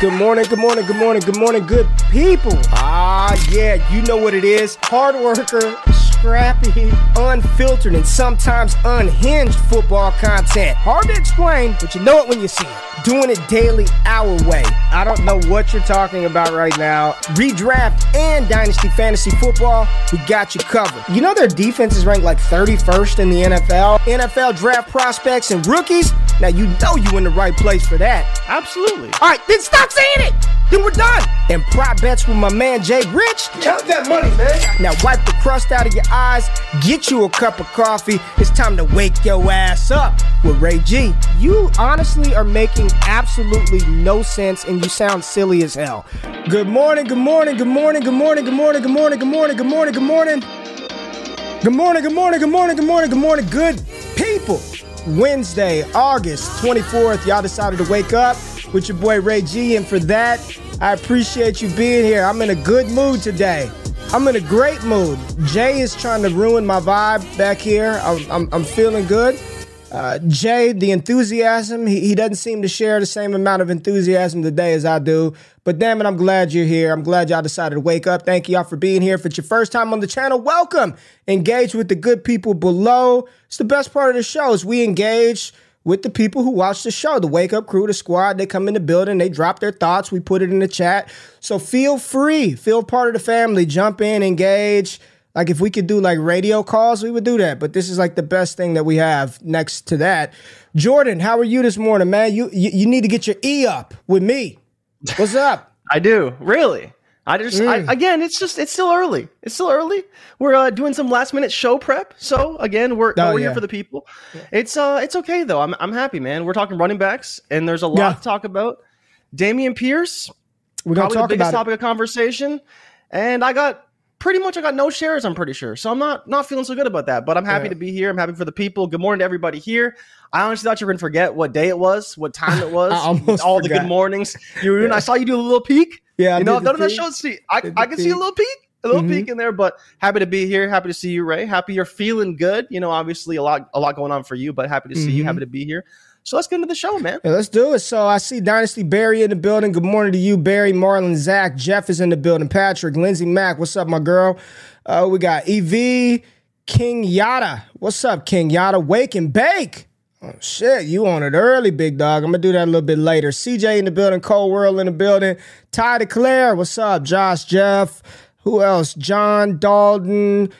Good morning, good morning, good morning, good morning, good people. Ah, yeah, you know what it is. Hard worker, scrappy, unfiltered, and sometimes unhinged football content. Hard to explain, but you know it when you see it. Doing it daily, our way. I don't know what you're talking about right now. Redraft and Dynasty Fantasy Football, we got you covered. You know their defense is ranked like 31st in the NFL. NFL draft prospects and rookies. Now you know you in the right place for that. Absolutely. All right, then stop saying it. Then we're done. And prop bets with my man Jay Rich. Count that money, man. Now wipe the crust out of your eyes. Get you a cup of coffee. It's time to wake your ass up with Ray G. You honestly are making absolutely no sense, and you sound silly as hell. Good morning. Good morning. Good morning. Good morning. Good morning. Good morning. Good morning. Good morning. Good morning. Good morning. Good morning. Good morning. Good morning. Good morning. Good people. Wednesday, August 24th. Y'all decided to wake up with your boy Ray G. And for that, I appreciate you being here. I'm in a good mood today. I'm in a great mood. Jay is trying to ruin my vibe back here. I'm, I'm, I'm feeling good. Uh, Jay, the enthusiasm, he, he doesn't seem to share the same amount of enthusiasm today as I do. But damn it, I'm glad you're here. I'm glad y'all decided to wake up. Thank y'all for being here. If it's your first time on the channel, welcome. Engage with the good people below. It's the best part of the show is we engage with the people who watch the show, the Wake Up Crew, the squad. They come in the building, they drop their thoughts. We put it in the chat. So feel free, feel part of the family. Jump in, engage. Like if we could do like radio calls, we would do that. But this is like the best thing that we have next to that. Jordan, how are you this morning, man? You you, you need to get your E up with me. What's up? I do. Really? I just I, again, it's just it's still early. It's still early. We're uh, doing some last minute show prep. So again, we're, Oh, we're yeah. here for the people. It's uh it's okay though. I'm I'm happy, man. We're talking running backs, and there's a lot Yeah. to talk about. Dameon Pierce, We're gonna probably the biggest topic of conversation, and I got pretty much I got no shares. I'm pretty sure, so I'm not not feeling so good about that. But I'm happy Yeah. to be here. I'm happy for the people. Good morning to everybody here. I honestly thought you were gonna forget what day it was, what time it was, all the good mornings. You were doing. I saw you do a little peek. Yeah, I you know, none of that shows. See, I, Did I can see a little peek, a little Mhm. peek in there. But happy to be here. Happy to see you, Ray. Happy you're feeling good. You know, obviously a lot, a lot going on for you, but happy to see you. Mhm. Happy to be here. So let's get into the show, man. Yeah, let's do it. So I see Dynasty Barry in the building. Good morning to you, Barry, Marlon, Zach. Jeff is in the building. Patrick, Lindsay Mack. What's up, my girl? Uh, we got EV, King Yada. What's up, King Yada? Wake and bake. Oh shit, you on it early, big dog. I'm gonna do that a little bit later. CJ in the building, Cole World in the building. Ty DeClaire, what's up? Josh, Jeff. Who else? John, Dalton.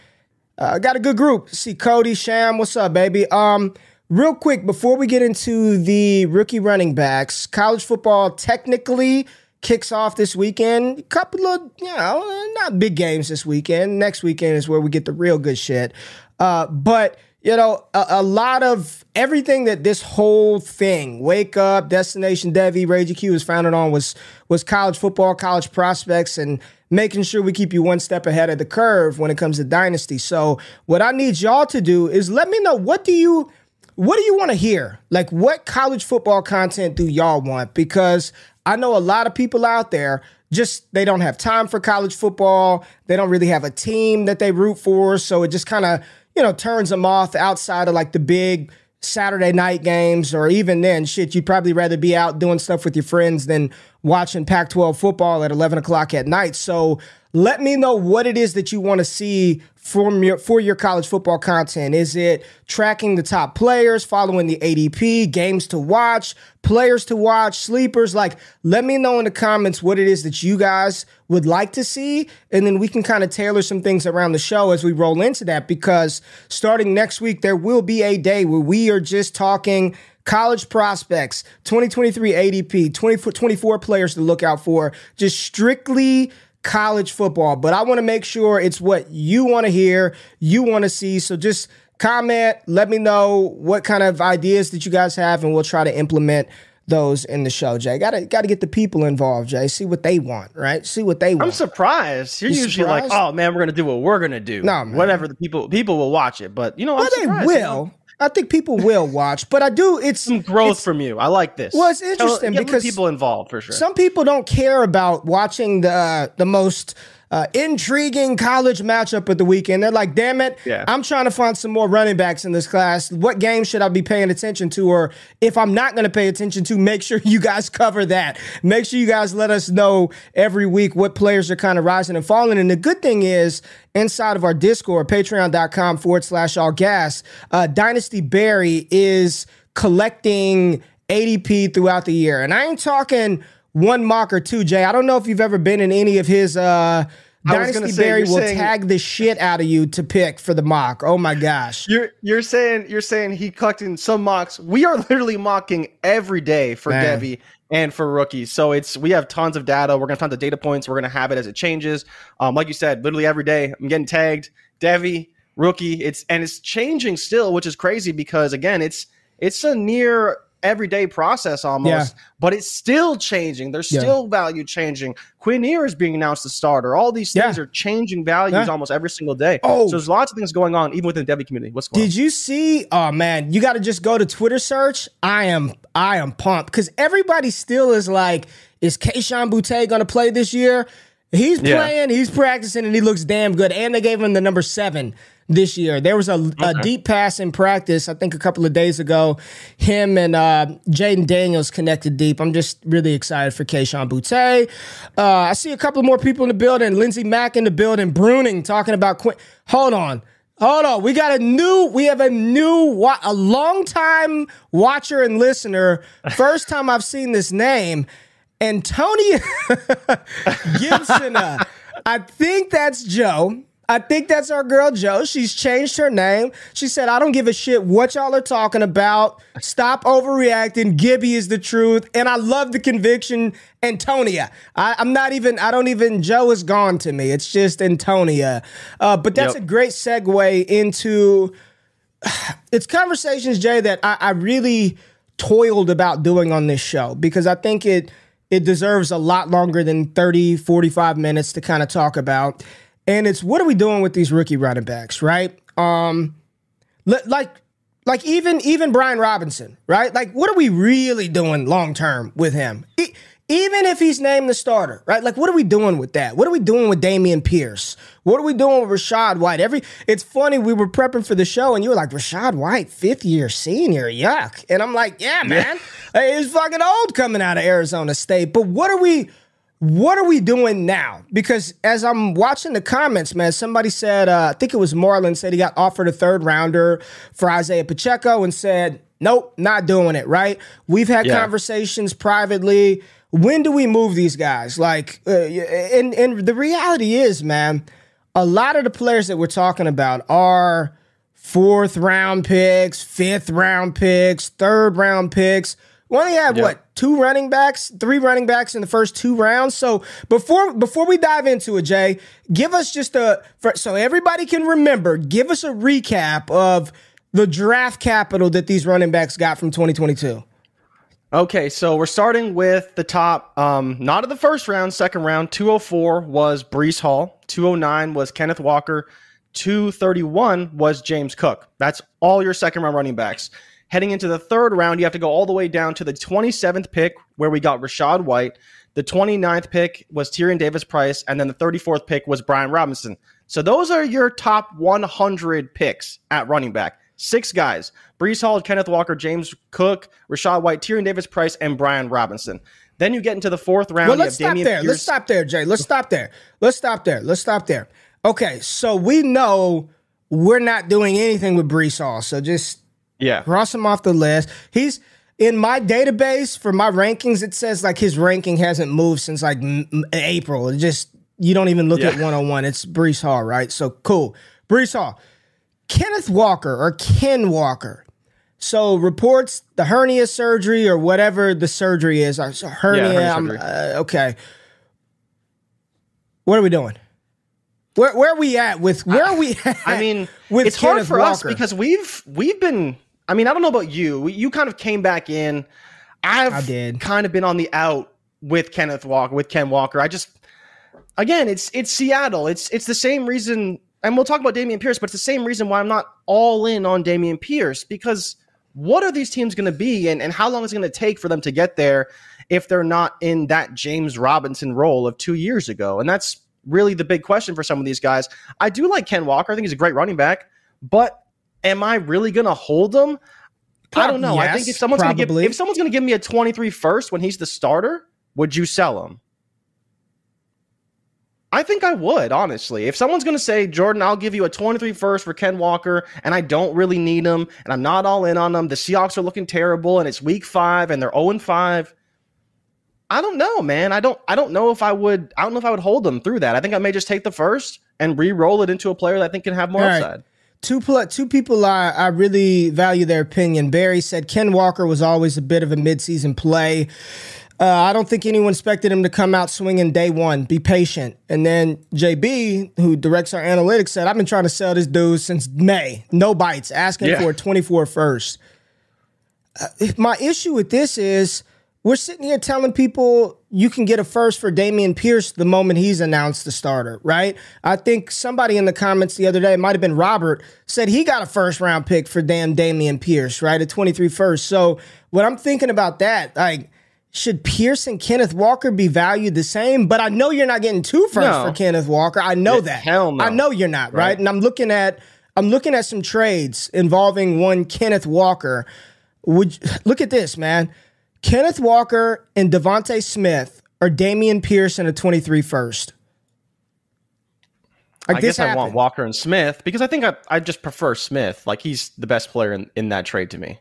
Uh, got a good group. See Cody, Sham, what's up, baby? Um, real quick before we get into the rookie running backs, college football technically kicks off this weekend. couple of you know not big games this weekend. Next weekend is where we get the real good shit. Uh, but you know a, a lot of everything that this whole thing, wake up, destination Devy, Ray G was founded on was was college football, college prospects, and making sure we keep you one step ahead of the curve when it comes to dynasty. So what I need y'all to do is let me know what do you what do you want to hear? Like what college football content do y'all want? Because I know a lot of people out there just they don't have time for college football. They don't really have a team that they root for, so it just kind of, you know, turns them off outside of like the big Saturday night games, or even then, shit, you'd probably rather be out doing stuff with your friends than watching Pac 12 football at 11 o'clock at night. So let me know what it is that you want to see from your for your college football content. Is it tracking the top players, following the ADP, games to watch, players to watch, sleepers? Like, let me know in the comments what it is that you guys would like to see, and then we can kind of tailor some things around the show as we roll into that. Because starting next week, there will be a day where we are just talking college prospects, 2023 ADP, 20, 24 players to look out for, just strictly college football. But I want to make sure it's what you want to hear, you want to see. So just comment, let me know what kind of ideas that you guys have, and we'll try to implement those in the show, Jay. Gotta gotta get the people involved, Jay. See what they want, right? See what they want. I'm surprised. You're You usually like, oh man, we're gonna do what we're gonna do. No, man. whatever the people people will watch it, but you know, I'm well, they surprised, will. I think people will watch, but I do. It's Some growth it's- from you. I like this. Well, it's interesting the because people involved for sure. Some people don't care about watching the uh, the most uh, intriguing college matchup of the weekend. They're like, damn it, Yeah. I'm trying to find some more running backs in this class. What game should I be paying attention to? Or if I'm not going to pay attention to, make sure you guys cover that. Make sure you guys let us know every week what players are kind of rising and falling. And the good thing is, inside of our Discord, patreon.com forward slash all gas, uh, Dynasty Barry is collecting ADP throughout the year. And I ain't talking one mock or two, Jay. I don't know if you've ever been in any of his uh I was gonna Dynasty say, Barry will saying- tag the shit out of you to pick for the mock. Oh my gosh. You're you're saying you're saying he collecting some mocks. We are literally mocking every day for Man. Devy and for rookies. So it's we have tons of data. We're gonna find the data points. We're gonna have it as it changes. Um, like you said, literally every day I'm getting tagged. Devy, rookie. It's and it's changing still, which is crazy because again, it's it's a near everyday process almost, but it's still changing. There's Yeah. still value changing. Quinn Ewers is being announced as starter. All these things Yeah. are changing values Yeah. almost every single day. Oh. so there's lots of things going on even within the Devy community. What's going on? Did you see? Oh man, you got to just go to Twitter search. I am I am pumped because everybody still is like, is Kayshon Boutte going to play this year? He's Yeah. playing, he's practicing, and he looks damn good. And they gave him the number seven this year. There was a, a deep pass in practice, I think a couple of days ago. Him and uh, Jayden Daniels connected deep. I'm just really excited for Kayshon Boutte. Uh, I see a couple more people in the building. Lindsey Mack in the building. Bruning talking about Quinn. Hold on. Hold on. We got a new, we have a new, a long time watcher and listener. First time I've seen this name. Antonia Gibson. I think that's Joe. I think that's our girl Joe. She's changed her name. She said, I don't give a shit what y'all are talking about. Stop overreacting. Gibby is the truth. And I love the conviction. Antonia. I, I'm not even, I don't even, Joe is gone to me. It's just Antonia. Uh, but that's Yep. a great segue into it's conversations, Jay, that I, I really toiled about doing on this show because I think it it deserves a lot longer than 30, 45 minutes to kind of talk about. And it's what are we doing with these rookie running backs, right? Um like like even even Brian Robinson, right? Like what are we really doing long term with him? E- even if he's named the starter, right? Like, what are we doing with that? What are we doing with Dameon Pierce? What are we doing with Rachaad White? Every it's funny, we were prepping for the show and you were like, Rachaad White, fifth year senior, yuck. And I'm like, yeah, man. Hey, He's fucking old coming out of Arizona State. But what are we what are we doing now? Because as I'm watching the comments, man, somebody said, uh, I think it was Marlon said he got offered a third rounder for Isaiah Pacheco and said, nope, not doing it, right? We've had Yeah. conversations privately. When do we move these guys? Like, uh, and, and the reality is, man, a lot of the players that we're talking about are fourth round picks, fifth round picks, third round picks. We only have Yeah. what two running backs, three running backs in the first two rounds. So before before we dive into it, Jay, give us just a for, so everybody can remember. Give us a recap of the draft capital that these running backs got from 2022. Okay, so we're starting with the top, um, not of the first round, second round. 204 was Breece Hall. 209 was Kenneth Walker. 231 was James Cook. That's all your second round running backs. Heading into the third round, you have to go all the way down to the 27th pick, where we got Rachaad White. The 29th pick was Tyrion Davis Price, and then the 34th pick was Brian Robinson. So those are your top 100 picks at running back. Six guys: Breece Hall, Kenneth Walker, James Cook, Rachaad White, Tyrion Davis Price, and Brian Robinson. Then you get into the fourth round. Well, let's stop Dameon there. Let's stop there, Jay. Let's stop there. Let's stop there. Let's stop there. Okay, so we know we're not doing anything with Breece Hall. So just Yeah. cross him off the list. He's in my database for my rankings. It says like his ranking hasn't moved since like m- April. It just you don't even look at Yeah. 101. It's Breece Hall, right? So cool. Breece Hall. Kenneth Walker or Ken Walker. So reports the hernia surgery or whatever the surgery is. Uh, hernia. hernia surgery. uh, okay. What are we doing? Where where are we at with where are we? At I mean, with it's hard Kenneth for us because we've we've been. I mean, I don't know about you. You kind of came back in. I've I did. kind of been on the out with Kenneth Walker, with Ken Walker. I just, again, it's it's Seattle. It's it's the same reason, and we'll talk about Dameon Pierce, but it's the same reason why I'm not all in on Dameon Pierce because what are these teams going to be, and and how long is it going to take for them to get there if they're not in that James Robinson role of two years ago? And that's really the big question for some of these guys. I do like Ken Walker. I think he's a great running back, but am I really going to hold him? I don't know. Yes, I think if someone's going to give if someone's going to give me a 23 first when he's the starter, would you sell him? I think I would, honestly. If someone's going to say, Jordan, I'll give you a 23 first for Ken Walker, and I don't really need him, and I'm not all in on them. The Seahawks are looking terrible, and it's week five, and they're 0 5. I don't know, man. I don't. I don't know if I would. I don't know if I would hold them through that. I think I may just take the first and re-roll it into a player that I think can have more All right. Two pl- two people I, I really value their opinion. Barry said Ken Walker was always a bit of a midseason play. Uh, I don't think anyone expected him to come out swinging day one. Be patient. And then JB, who directs our analytics, said, I've been trying to sell this dude since May. No bites, asking Yeah. for a 24 first. Uh, my issue with this is we're sitting here telling people you can get a first for Dameon Pierce the moment he's announced the starter, right? I think somebody in the comments the other day, it might have been Robert, said he got a first round pick for damn Dameon Pierce, right? A 23 first. So when I'm thinking about that, like, should Pierce and Kenneth Walker be valued the same? But I know you're not getting two firsts No. for Kenneth Walker. I know that. hell no. I know you're not, right? Right. And I'm looking at I'm looking at some trades involving one Kenneth Walker. Would look at this, man. Kenneth Walker and DeVonta Smith or Dameon Pierce in a 23 first. Like I guess I want. Walker and Smith because I think I, I just prefer Smith. Like he's the best player in, in that trade to me,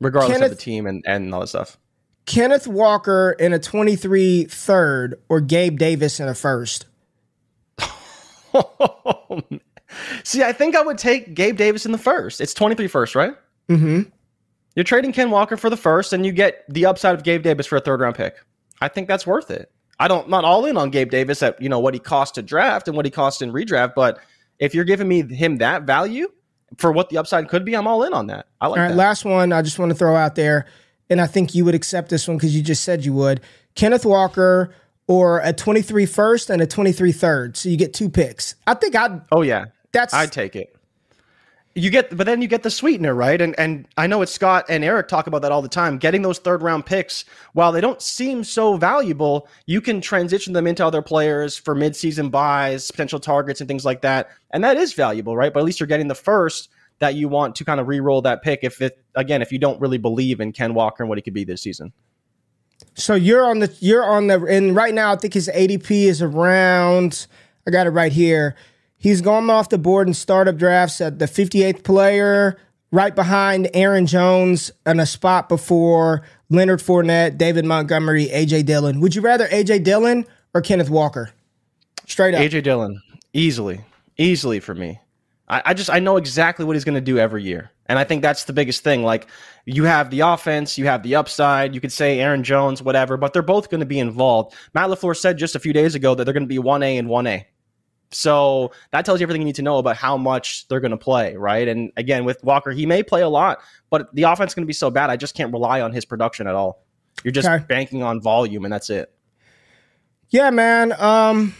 regardless Kenneth- of the team and, and all that stuff. Kenneth Walker in a 23 third or Gabe Davis in a first. See, I think I would take Gabe Davis in the first. It's 23 first, right? Mm-hmm. You're trading Ken Walker for the first, and you get the upside of Gabe Davis for a third round pick. I think that's worth it. I don't not all in on Gabe Davis at you know what he cost to draft and what he cost in redraft, but if you're giving me him that value for what the upside could be, I'm all in on that. I like All right, that. last one I just want to throw out there, and I think you would accept this one because you just said you would. Kenneth Walker or a 23 first and a 23 third. So you get two picks. I think I'd oh yeah, that's I'd take it. You get, but then you get the sweetener, right? And and I know it's Scott and Eric talk about that all the time. Getting those third round picks, while they don't seem so valuable, you can transition them into other players for midseason buys, potential targets, and things like that. And that is valuable, right? But at least you're getting the first that you want to kind of re-roll that pick. If it again, if you don't really believe in Ken Walker and what he could be this season, So you're on the you're on the and right now I think his ADP is around I got it right here. He's gone off the board in startup drafts at the 58th player, right behind Aaron Jones and a spot before Leonard Fournette, David Montgomery, AJ Dillon. Would you rather AJ Dillon or Kenneth Walker? Straight up. AJ Dillon, easily, easily for me. I, I just I know exactly what he's going to do every year, and I think that's the biggest thing. Like you have the offense, you have the upside. You could say Aaron Jones, whatever, but they're both going to be involved. Matt Lafleur said just a few days ago that they're going to be one A and one A. So that tells you everything you need to know about how much they're going to play, right? And again, with Walker, he may play a lot, but the offense is going to be so bad. I just can't rely on his production at all. You're just Okay. banking on volume, and that's it. Yeah, man. Um,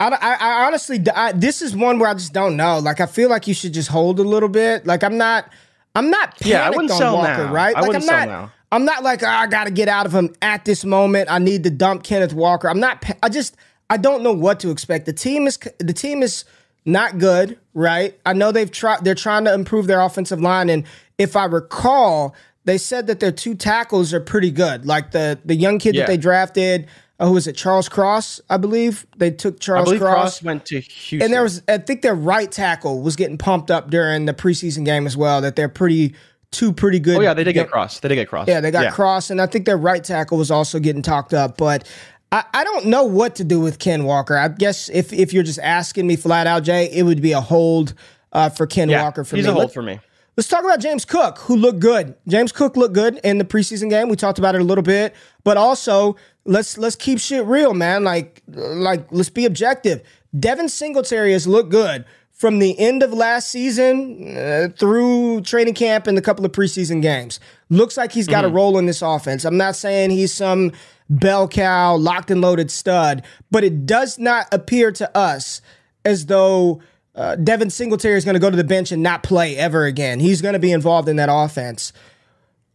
I, I, I honestly, I, this is one where I just don't know. Like, I feel like you should just hold a little bit. Like, I'm not, I'm not panicked Yeah, I wouldn't on sell Walker, now. right? I like, wouldn't I'm sell not, now. I'm not like, "Oh, I got to get out of him at this moment. I need to dump Kenneth Walker. I'm not. I just, I don't know what to expect. The team is, the team is not good, right? I know they've tried. They're trying to improve their offensive line, and if I recall, they said that their two tackles are pretty good. Like the the young kid Yeah. that they drafted. Uh, who was it? Charles Cross, I believe. They took Charles Cross. Cross went to Houston. And there was, I think their right tackle was getting pumped up during the preseason game as well. That they're pretty, two pretty good. oh yeah, they did get Cross. They did get Cross. Yeah, they got Cross, and I think their right tackle was also getting talked up. But I, I don't know what to do with Ken Walker. I guess if if you're just asking me flat out, Jay, it would be a hold uh, for Ken Yeah, Walker for he's me. a hold Let- for me. Let's talk about James Cook, who looked good. James Cook looked good in the preseason game. We talked about it a little bit, but also let's let's keep shit real, man. Like like let's be objective. Devin Singletary has looked good from the end of last season uh, through training camp and a couple of preseason games. Looks like he's got a role in this offense. I'm not saying he's some bell cow, locked and loaded stud, but it does not appear to us as though uh, Devin Singletary is going to go to the bench and not play ever again. He's going to be involved in that offense.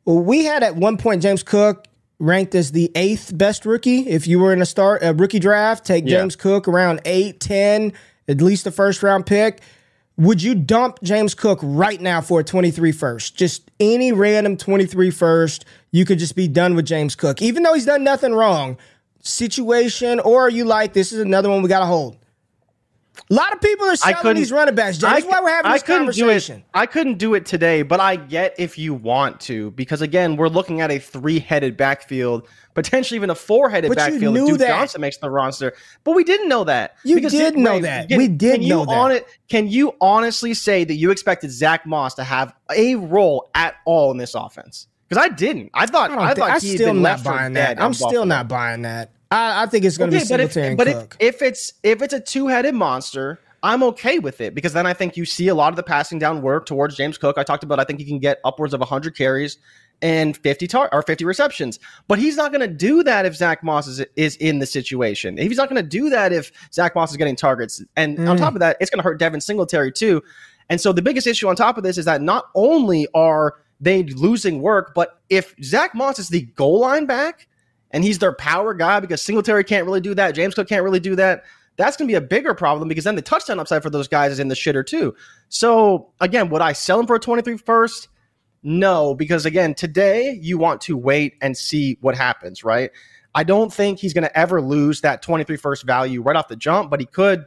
We had at one point James Cook ranked as the eighth best rookie. If you were in a start a rookie draft, take Yeah. James Cook around eight, 10, at least a first round pick. Would you dump James Cook right now for a 23 first? Just any random 23 first, you could just be done with James Cook, even though he's done nothing wrong. Situation, or are you like, this is another one we got to hold? A lot of people are selling these running backs, Jay. That's why we're having this couldn't conversation. Do it, I couldn't do it today, but I get if you want to, because again, we're looking at a three-headed backfield, potentially even a four-headed But you backfield. if knew Duke that. Johnson makes the roster, but we didn't know that. You did Ray, know that. We did can you know that. On it, can you honestly say that you expected Zach Moss to have a role at all in this offense? Because I didn't. I thought. I I, thought he had still not left buying that. I'm still Buffalo. not buying that. I, I think it's going to Okay, be but if, but if, if it's if it's a two-headed monster, I'm okay with it because then I think you see a lot of the passing down work towards James Cook. I talked about I think he can get upwards of 100 carries and 50 tar- or 50 receptions. But he's not going to do that if Zach Moss is is in the situation. He's not going to do that if Zach Moss is getting targets. And on Mm. top of that, it's going to hurt Devin Singletary too. And so the biggest issue on top of this is that not only are they losing work, but if Zach Moss is the goal line back and he's their power guy because Singletary can't really do that, James Cook can't really do that. That's going to be a bigger problem because then the touchdown upside for those guys is in the shitter too. So again, would I sell him for a 23 first? No, because again, today you want to wait and see what happens, right? I don't think he's going to ever lose that 23 first value right off the jump, but he could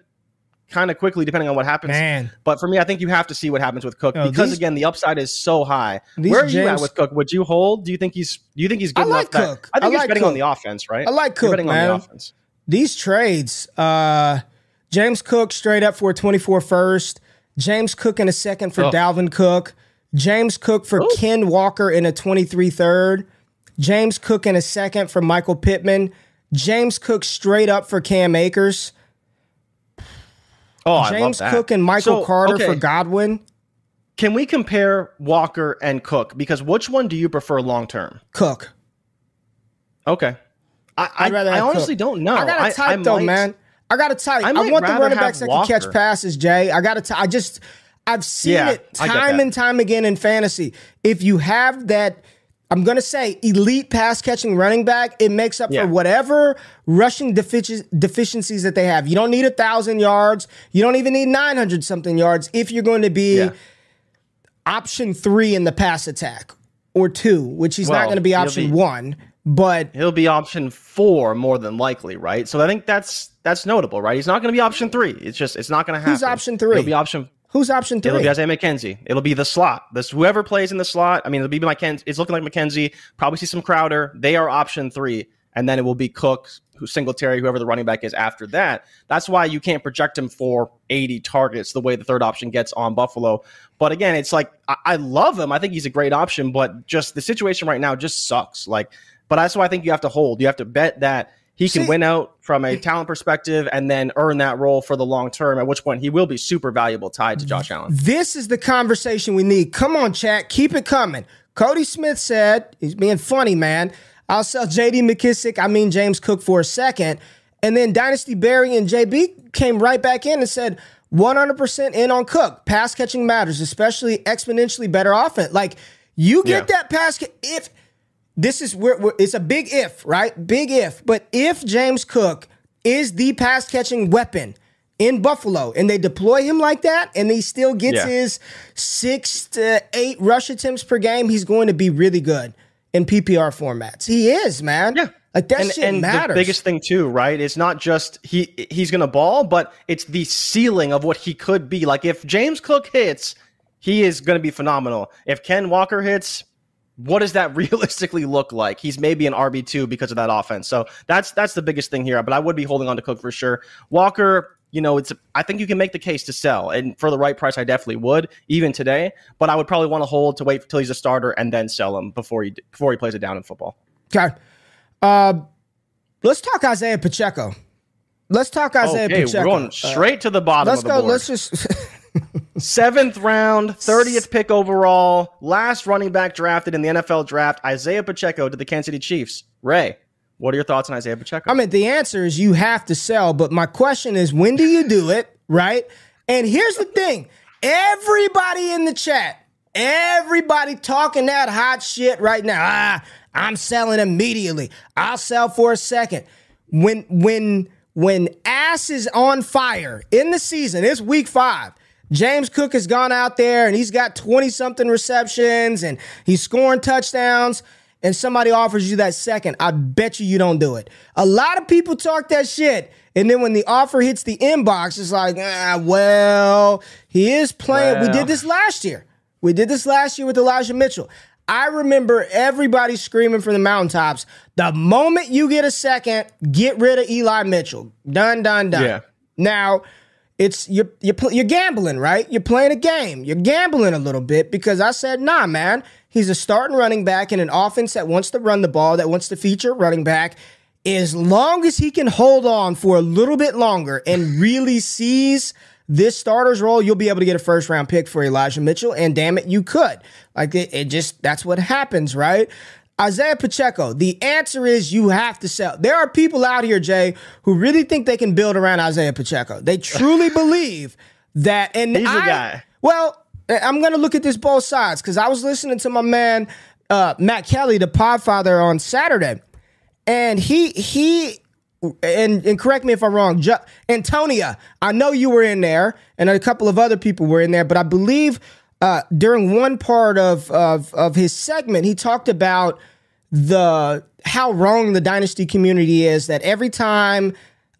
kind of quickly depending on what happens. Man, But for me, I think you have to see what happens with Cook No, because these- again, the upside is so high. Where are you at with Cook? Would you hold? Do you think he's? Do you think he's good I like enough? that- Cook. I think I you're like betting on the offense, right? I like You're Cook, betting on the offense. these trades, uh, James Cook straight up for a 24 first, James Cook in a second for Oh. Dalvin Cook, James Cook for Ooh. Ken Walker in a 23 third, James Cook in a second for Michael Pittman, James Cook straight up for Cam Akers, Oh, I James. Cook and Michael So, Carter okay, for Godwin. Can we compare Walker and Cook? Because which one do you prefer long term? Cook. Okay. I, I, I'd rather I honestly Cook. don't know. I got to type though, might- man. I got to type. I I, want the running backs that can catch passes, Jay. I got to. I just, I've seen Yeah, it time and time again in fantasy. If you have that, I'm gonna say elite pass catching running back, it makes up Yeah. for whatever rushing defici- deficiencies that they have. You don't need a thousand yards. You don't even need 900 something yards if you're going to be Yeah. option three in the pass attack or two, which he's not going to be option be- one. But He'll be option four more than likely, right? So I think that's that's notable, right? He's not going to be option three. It's just it's not going to happen. He's option three? He'll be option. Who's option three? It'll be Isaiah McKenzie. It'll be the slot. This whoever plays in the slot. I mean, it'll be McKenzie. It's looking like McKenzie. Probably see some Crowder. They are option three, and then it will be Cook, who Singletary, whoever the running back is after that. That's why you can't project him for 80 targets the way the third option gets on Buffalo. But again, it's like I, I love him. I think he's a great option, but just the situation right now just sucks. Like, but that's why I think you have to hold. You have to bet that. He can See- win out from a talent perspective and then earn that role for the long term, at which point he will be super valuable tied to Josh Allen. This is the conversation we need. Come on, chat. Keep it coming. Cody Smith said, he's being funny, man. I'll sell JD McKissic, I mean James Cook for a second. And then Dynasty Barry and JB came right back in and said, 100% in on Cook. Pass catching matters, especially exponentially better offense. Like, you get Yeah. that pass. If this is where it's a big if, right? Big if. But if James Cook is the pass catching weapon in Buffalo and they deploy him like that and he still gets Yeah. his six to eight rush attempts per game, he's going to be really good in PPR formats. He is, man. Yeah. Like that and, shit and matters. the biggest thing too, right? It's not just he he's gonna ball, but it's the ceiling of what he could be. Like if James Cook hits, he is gonna be phenomenal. If Ken Walker hits, what does that realistically look like? He's maybe an RB two because of that offense. So that's that's the biggest thing here. But I would be holding on to Cook for sure. Walker, you know, it's I think you can make the case to sell, and for the right price, I definitely would even today. But I would probably want to hold to wait until he's a starter and then sell him before he before he plays it down in football. okay. Uh, let's talk Isaiah Pacheco. Let's talk Isaiah Okay, Pacheco. we're going Uh, straight to the bottom let's of the go. board. Let's just. Seventh round, 30th pick overall, last running back drafted in the NFL draft, Isaiah Pacheco to the Kansas City Chiefs. Ray, what are your thoughts on Isaiah Pacheco? I mean, the answer is you have to sell, but my question is when do you do it, right? And here's the thing everybody in the chat, everybody talking that hot shit right now. Ah, I'm selling immediately. I'll sell for a second. When when when ass is on fire in the season, it's week five. James Cook has gone out there and he's got 20 something receptions and he's scoring touchdowns and somebody offers you that second, I bet you you don't do it. A lot of people talk that shit. And then when the offer hits the inbox, it's like, ah, well, he is playing. Well. We did this last year. We did this last year with Elijah Mitchell. I remember everybody screaming from the mountaintops. The moment you get a second, get rid of Eli Mitchell. Done, done, done. Yeah. Now, it's you're you're, you're gambling, right? You're playing a game. You're gambling a little bit because I said, nah, man. He's a starting running back in an offense that wants to run the ball, that wants to feature running back. As long as he can hold on for a little bit longer and really sees this starter's role, you'll be able to get a first round pick for Elijah Mitchell. And damn it, you could. Like it, it just that's what happens, right? Isaiah Pacheco, the answer is you have to sell. There are people out here, Jay, who really think they can build around Isaiah Pacheco. They truly believe that. And he's I, guy. Well, I'm going to look at this both sides because I was listening to my man uh, Matt Kelly, the Podfather, on Saturday, and he he and and correct me if I'm wrong, jo- Antonia. I know you were in there, and a couple of other people were in there, but I believe uh, during one part of of of his segment, he talked about the how wrong the dynasty community is that every time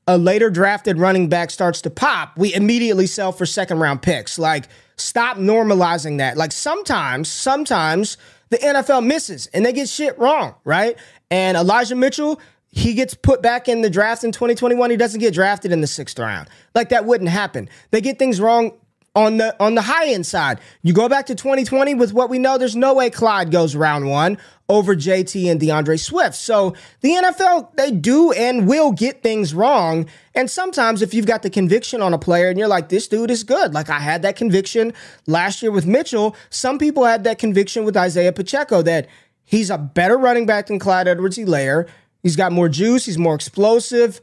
a later drafted running back starts to pop, we immediately sell for second round picks. Like Stop normalizing that. Like sometimes, sometimes the NFL misses and they get shit wrong, right? And Elijah Mitchell, he gets put back in the draft in 2021. He doesn't get drafted in the sixth round. Like that wouldn't happen. They get things wrong on the on the high end side. You go back to 2020 with what we know, there's no way Clyde goes round one over JT and D'Andre Swift. So the NFL, they do and will get things wrong. And sometimes if you've got the conviction on a player and you're like, this dude is good. Like I had that conviction last year with Mitchell. Some people had that conviction with Isaiah Pacheco that he's a better running back than Clyde Edwards Helaire. He's got more juice, he's more explosive.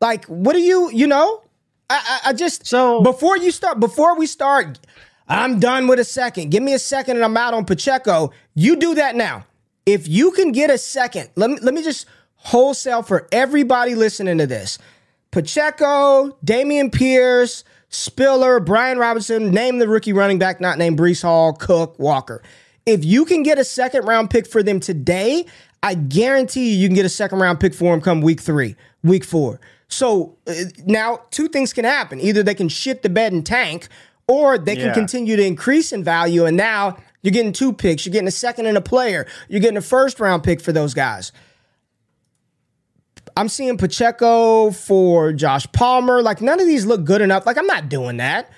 Like, what do you, you know, I, I, I just so before you start, before we start, I'm done with a second. Give me a second and I'm out on Pacheco. You do that now. If you can get a second, let me let me just wholesale for everybody listening to this. Pacheco, Dameon Pierce, Spiller, Brian Robinson, name the rookie running back not named Breece Hall, Cook, Walker. If you can get a second round pick for them today, I guarantee you you can get a second round pick for them come week three, week four. So uh, now two things can happen. Either they can shit the bed and tank, or they yeah. can continue to increase in value. And now you're getting two picks, you're getting a second and a player, you're getting a first round pick for those guys. I'm seeing Pacheco for Josh Palmer. Like none of these look good enough. Like I'm not doing that.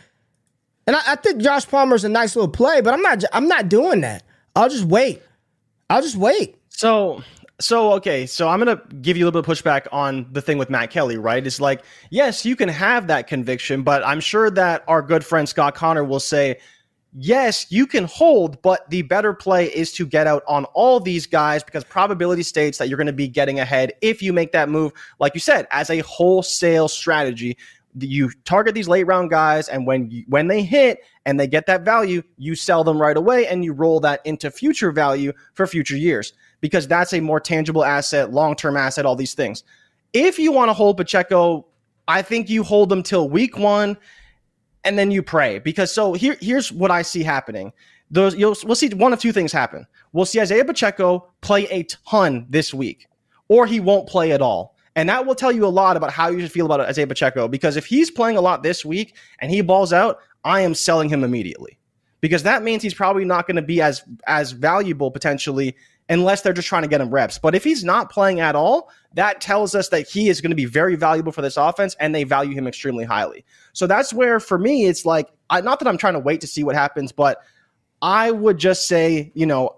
And I, I think Josh Palmer's a nice little play, but I'm not. I'm not doing that. I'll just wait. I'll just wait. So so okay, so I'm gonna give you a little bit of pushback on the thing with Matt Kelly, right? It's like, yes, you can have that conviction, but I'm sure that our good friend Scott Connor will say, yes, you can hold, but the better play is to get out on all these guys because probability states that you're to be getting ahead if you make that move, like you said, as a wholesale strategy. You target these late round guys, and when you, when they hit and they get that value, you sell them right away, and you roll that into future value for future years because that's a more tangible asset, long term asset, all these things. If you want to hold Pacheco, I think you hold them till week one and then you pray because so here, here's what I see happening. Those you'll we'll see one of two things happen. We'll see Isaiah Pacheco play a ton this week, or he won't play at all. And that will tell you a lot about how you should feel about Isaiah Pacheco because if he's playing a lot this week and he balls out, I am selling him immediately because that means he's probably not going to be as as valuable potentially unless they're just trying to get him reps. But if he's not playing at all, that tells us that he is going to be very valuable for this offense and they value him extremely highly. So that's where, for me, it's like, I, not that I'm trying to wait to see what happens, but I would just say, you know,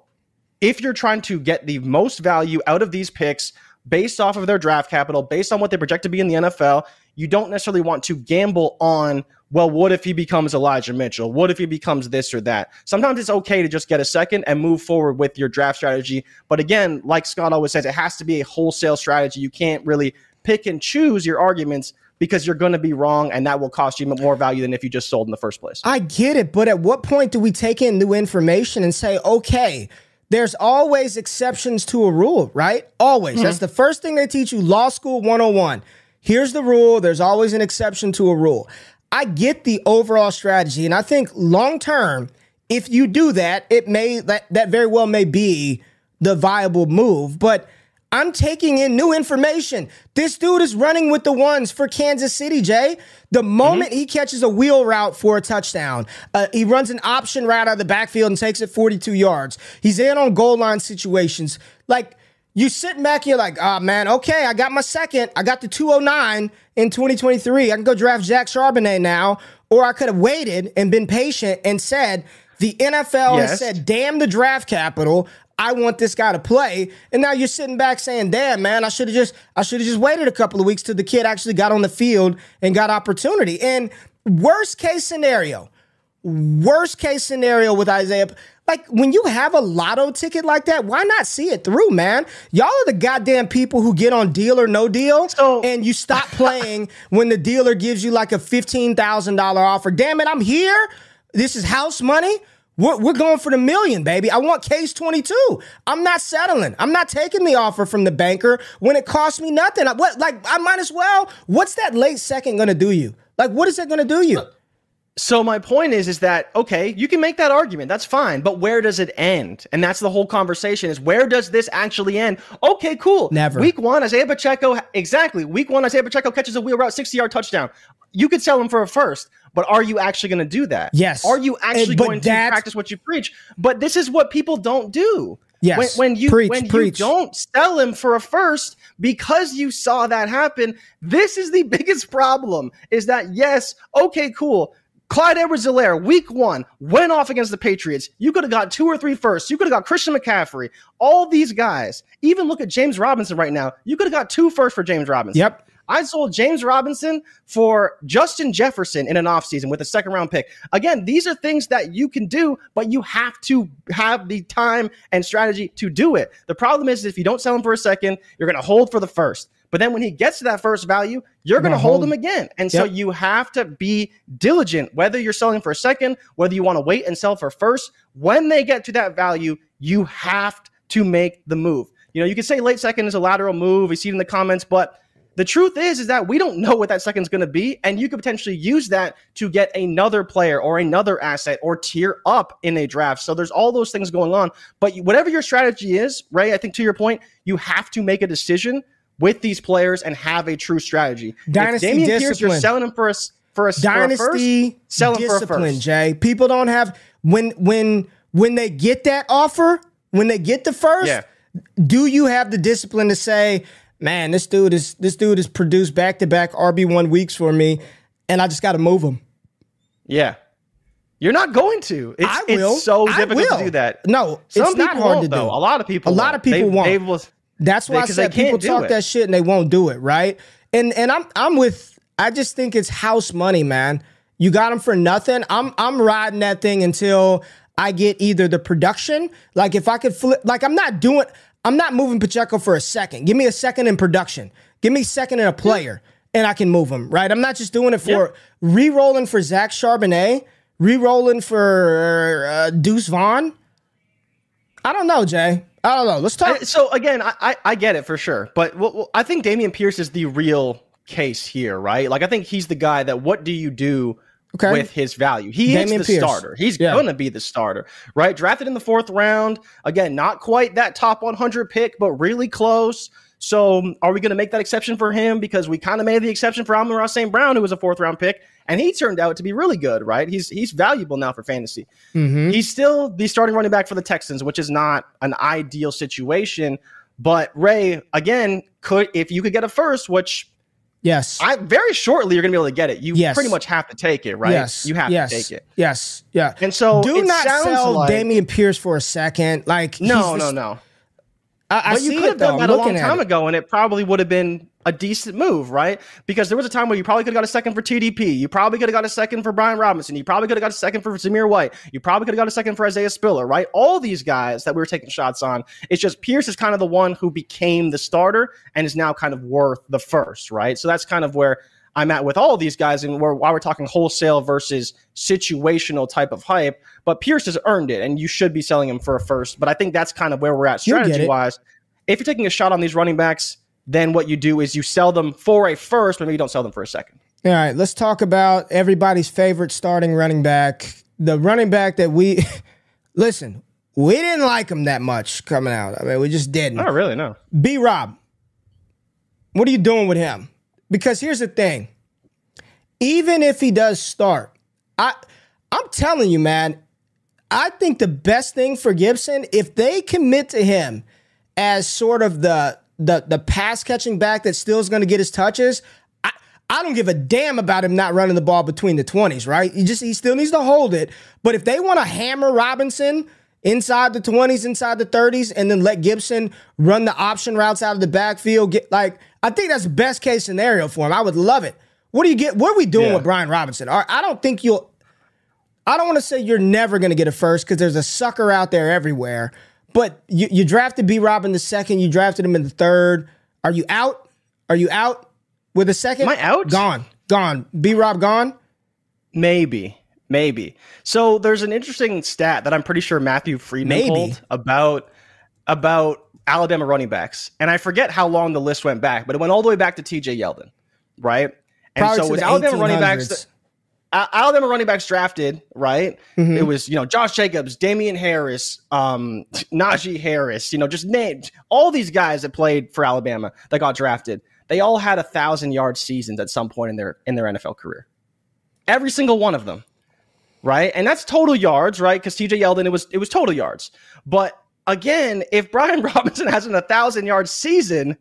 if you're trying to get the most value out of these picks based off of their draft capital, based on what they project to be in the NFL, you don't necessarily want to gamble on, well, what if he becomes Elijah Mitchell? What if he becomes this or that? Sometimes it's okay to just get a second and move forward with your draft strategy. But again, like Scott always says, it has to be a wholesale strategy. You can't really pick and choose your arguments because you're going to be wrong and that will cost you more value than if you just sold in the first place. I get it, but at what point do we take in new information and say, okay, there's always exceptions to a rule, right? Always. Mm-hmm. That's the first thing they teach you, law school 101. Here's the rule. There's always an exception to a rule. I get the overall strategy, and I think long term, if you do that, it may that that very well may be the viable move. But I'm taking in new information. This dude is running with the ones for Kansas City, Jay. The moment mm-hmm. he catches a wheel route for a touchdown, uh, he runs an option route out of the backfield and takes it 42 yards. He's in on goal line situations. Like, you sitting back, you're like, oh man, okay, I got my second. I got the 209 in 2023. I can go draft Zach Charbonnet now. Or I could have waited and been patient and said, the NFL yes. has said, damn the draft capital. I want this guy to play. And now you're sitting back saying, damn, man, I should have just I should have just waited a couple of weeks till the kid actually got on the field and got opportunity. And worst case scenario, worst case scenario with Isaiah. Like when you have a lotto ticket like that, why not see it through, man? Y'all are the goddamn people who get on deal or no deal, so, and you stop playing when the dealer gives you like a fifteen thousand dollar offer. Damn it, I'm here. This is house money. We're, we're going for the million, baby. I want case 22. I'm not settling. I'm not taking the offer from the banker when it costs me nothing. I, what, like, I might as well. What's that late second going to do you? Like, what is it going to do you? So my point is, is that okay? You can make that argument. That's fine. But where does it end? And that's the whole conversation: is where does this actually end? Okay, cool. Never. Week one, Isaiah Pacheco. Exactly. Week one, Isaiah Pacheco catches a wheel route, sixty-yard touchdown. You could sell him for a first. But are you actually going to do that? Yes. Are you eh, actually going to practice what you preach? But this is what people don't do. Yes. When, when you preach, when preach. you don't sell him for a first because you saw that happen, this is the biggest problem. Is that yes, okay, cool. Clyde Edwards-Helaire, week one, went off against the Patriots. You could have got two or three firsts. You could have got Christian McCaffrey. All these guys. Even look at James Robinson right now. You could have got two firsts for James Robinson. Yep. I sold James Robinson for Justin Jefferson in an offseason with a second round pick. Again, these are things that you can do, but you have to have the time and strategy to do it. The problem is if you don't sell him for a second, you're going to hold for the first. But then when he gets to that first value, you're going to hold, hold him again. And so you have to be diligent, whether you're selling for a second, whether you want to wait and sell for first. When they get to that value, you have to make the move. You know, you can say late second is a lateral move. We see it in the comments, but the truth is, is that we don't know what that second's going to be, and you could potentially use that to get another player or another asset or tier up in a draft. So there's all those things going on. But whatever your strategy is, Ray, I think to your point, you have to make a decision with these players and have a true strategy. Dynasty if Dameon discipline. Pierce, you're selling him for a for a dynasty for a first, sell discipline, for a first. Jay. People don't have when when when they get that offer, when they get the first. Yeah. Do you have the discipline to say, man, this dude is this dude has produced back to back RB one weeks for me, and I just got to move him. Yeah, you're not going to. It's, I will. It's so difficult to do that. No, Some it's not hard to do. A lot of people. A lot of people they, won't. They That's why they, I said people talk it. that shit and they won't do it, right? And and I'm I'm with. I just think it's house money, man. You got them for nothing. I'm I'm riding that thing until I get either the production, like if I could flip, like I'm not doing. I'm not moving Pacheco for a second. Give me a second in production. Give me second in a player, and I can move him. Right? I'm not just doing it for yeah. re-rolling for Zach Charbonnet, re-rolling for uh, Deuce Vaughn. I don't know, Jay. I don't know. Let's talk. So again, I I, I get it for sure, but well, I think Dameon Pierce is the real case here, right? Like I think he's the guy that what do you do okay. with his value. He Dameon is the Pierce. starter. He's yeah. going to be the starter, right? Drafted in the fourth round. Again, not quite that top 100 pick, but really close. So are we going to make that exception for him? Because we kind of made the exception for Amon-Ra St. Brown, who was a fourth round pick, and he turned out to be really good, right? He's he's valuable now for fantasy. Mm-hmm. He's still the starting running back for the Texans, which is not an ideal situation. But Ray, again, could if you could get a first, which Yes. I very shortly you're gonna be able to get it. You yes. pretty much have to take it, right? Yes. You have yes. to take it. Yes. Yeah. And so do not sell like, Dameon Pierce for a second. Like no, no, no. I, I but you could have done that a long time ago, and it probably would have been a decent move, right? Because there was a time where you probably could have got a second for TDP. You probably could have got a second for Brian Robinson. You probably could have got a second for Zamir White. You probably could have got a second for Isaiah Spiller, right? All these guys that we were taking shots on. It's just Pierce is kind of the one who became the starter and is now kind of worth the first, right? So that's kind of where I'm at with all of these guys, and we're, why we're talking wholesale versus situational type of hype. But Pierce has earned it, and you should be selling him for a first. But I think that's kind of where we're at strategy wise. If you're taking a shot on these running backs, then what you do is you sell them for a first, but maybe you don't sell them for a second. All right, let's talk about everybody's favorite starting running back. The running back that we listen, we didn't like him that much coming out. I mean, we just didn't. Not really, no. B Rob, what are you doing with him? Because here's the thing. Even if he does start, I I'm telling you, man, I think the best thing for Gibson, if they commit to him as sort of the the the pass catching back that still is going to get his touches, I, I don't give a damn about him not running the ball between the 20s, right? He just he still needs to hold it. But if they want to hammer Robinson inside the 20s, inside the 30s, and then let Gibson run the option routes out of the backfield, get like I think that's the best case scenario for him. I would love it. What do you get? What are we doing Yeah. with Brian Robinson? Right, I don't think you'll I don't want to say you're never going to get a first because there's a sucker out there everywhere. But you, you drafted B Rob in the second. You drafted him in the third. Are you out? Are you out with a second? Am I out? Gone. Gone. B Rob gone. Maybe, maybe. So there's an interesting stat that I'm pretty sure Matthew Freedman Maybe. pulled about about Alabama running backs, and I forget how long the list went back, but it went all the way back to T.J. Yeldon, right? And Probably so was Alabama running backs. 1800s. Alabama running backs drafted, right? Mm-hmm. It was, you know, Josh Jacobs, Damien Harris, um, Najee Harris, you know, just named all these guys that played for Alabama that got drafted. They all had a thousand yard seasons at some point in their in their NFL career. Every single one of them. Right? And that's total yards, right? Because TJ Yeldon, it was it was total yards. But again, if Brian Robinson has an a thousand yard season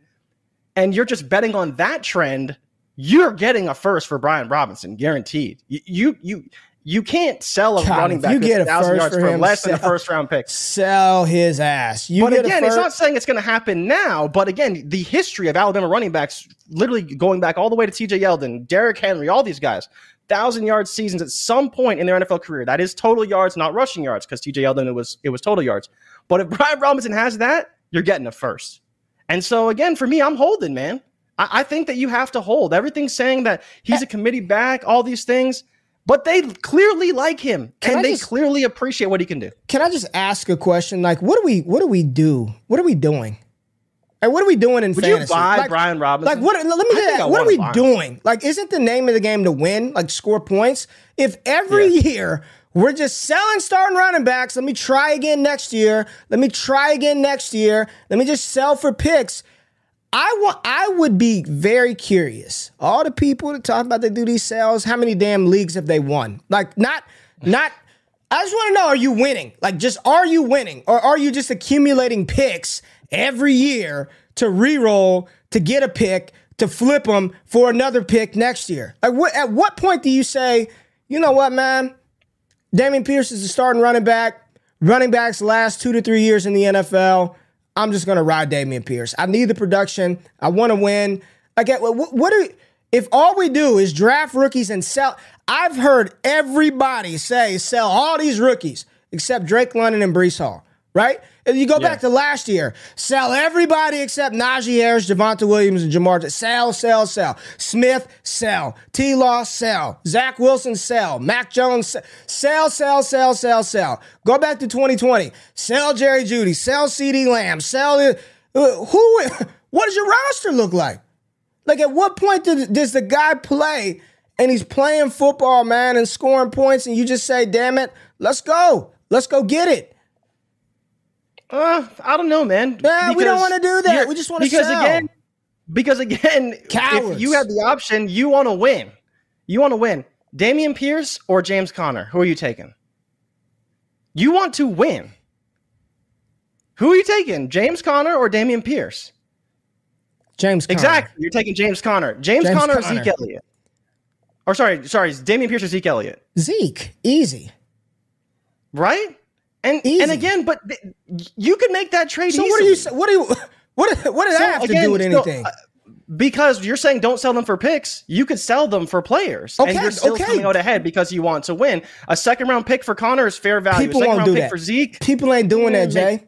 and you're just betting on that trend, you're getting a first for Brian Robinson, guaranteed. You you you, you can't sell a God, running back you get a 1,000 first yards for for, less than a first round pick. Sell his ass. You But again, it's not saying it's going to happen now. But again, the history of Alabama running backs, literally going back all the way to T.J. Yeldon, Derrick Henry, all these guys, thousand yard seasons at some point in their NFL career. That is total yards, not rushing yards, because T.J. Yeldon it was it was total yards. But if Brian Robinson has that, you're getting a first. And so again, for me, I'm holding, man. I, I think that you have to hold. Everything's saying that he's a committee back, all these things. But they clearly like him, Can and they just- clearly appreciate what he can do. Can I just ask a question? Like, what do we what do we do? What are we doing? Like, what are we doing in Would fantasy? you buy like, Brian Robinson? Like what? Let me that. What are we buy him. doing? Like, isn't the name of the game to win? Like, score points. If every Yeah. year we're just selling starting running backs, let me try again next year. Let me try again next year. Let me just sell for picks. I want. I would be very curious. All the people that talk about they do these sales, how many damn leagues have they won? Like, not, not. I just want to know: Are you winning? Like, just are you winning, or are you just accumulating picks every year to re-roll to get a pick to flip them for another pick next year? Like, what? At what point do you say, you know what, man? Dameon Pierce is the starting running back. Running backs last two to three years in the NFL. I'm just gonna ride Dameon Pierce. I need the production. I want to win. Like, what, what are if all we do is draft rookies and sell? I've heard everybody say sell all these rookies except Drake London and Breece Hall. Right? If you go back to last year, sell everybody except Najee Harris, Javonte Williams, and Ja'Marr. Sell, sell, sell. Smith, sell. T. Law, sell. Zach Wilson, sell. Mac Jones, se- sell, sell, sell, sell, sell. Go back to 2020. Sell Jerry Jeudy. Sell CeeDee Lamb. Sell. Uh, who? What does your roster look like? Like, at what point did, does the guy play and he's playing football, man, and scoring points, and you just say, damn it, let's go. Let's go get it. Uh, I don't know, man. Nah, we don't wanna do that. We just wanna because sell. again, because again, Cowards. if you have the option, you want to win. You want to win. Dameon Pierce or James Conner? Who are you taking? You want to win. Who are you taking? James Conner or Dameon Pierce? James Conner. Exactly. You're taking James Conner. James, James Conner or Zeke Elliott? Or sorry, sorry, Dameon Pierce or Zeke Elliott? Zeke, easy. Right? And Easy. and again, but th- you can make that trade. So what do you? What do you? What what does So, that have to do with so, anything? uh, because you're saying don't sell them for picks, you could sell them for players, Okay, and you're still okay. coming out ahead because you want to win. A second round pick for Connor is fair value. People a second won't round do pick that. for Zeke, People ain't doing that, Mm, Jay.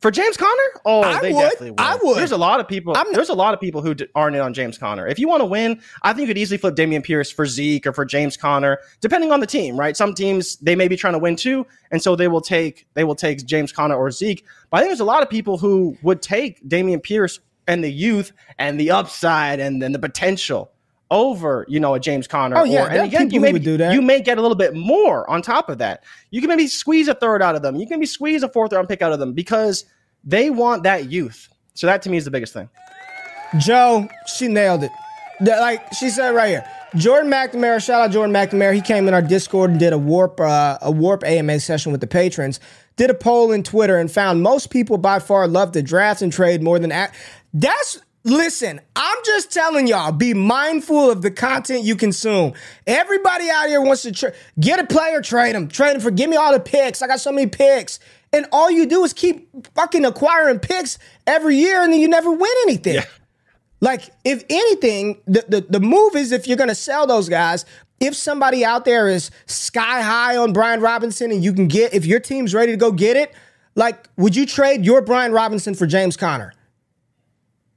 For James Conner? Oh, I they would. definitely would. I would. There's a lot of people. There's a lot of people who d- aren't in on James Conner. If you want to win, I think you could easily flip Dameon Pierce for Zeke or for James Conner, depending on the team. Right? Some teams they may be trying to win too, and so they will take they will take James Conner or Zeke. But I think there's a lot of people who would take Dameon Pierce and the youth and the upside and then the potential over you know a James Conner. Oh, yeah, or, and again, you may would do that. You may get a little bit more on top of that. You can maybe squeeze a third out of them. You can maybe squeeze a fourth round pick out of them because they want that youth. So that to me is the biggest thing. Joe, she nailed it. Like she said right here. Jordan McNamara, shout out Jordan McNamara. He came in our Discord and did a warp uh, a warp AMA session with the patrons. Did a poll in Twitter and found most people by far love the draft and trade more than act. That's listen. I'm just telling y'all. Be mindful of the content you consume. Everybody out here wants to tra- get a player, trade him, trade him for. Give me all the picks. I got so many picks. And all you do is keep fucking acquiring picks every year, and then you never win anything. Like, if anything, the, the, the move is if you're going to sell those guys, if somebody out there is sky high on Brian Robinson and you can get, if your team's ready to go get it, like, would you trade your Brian Robinson for James Conner?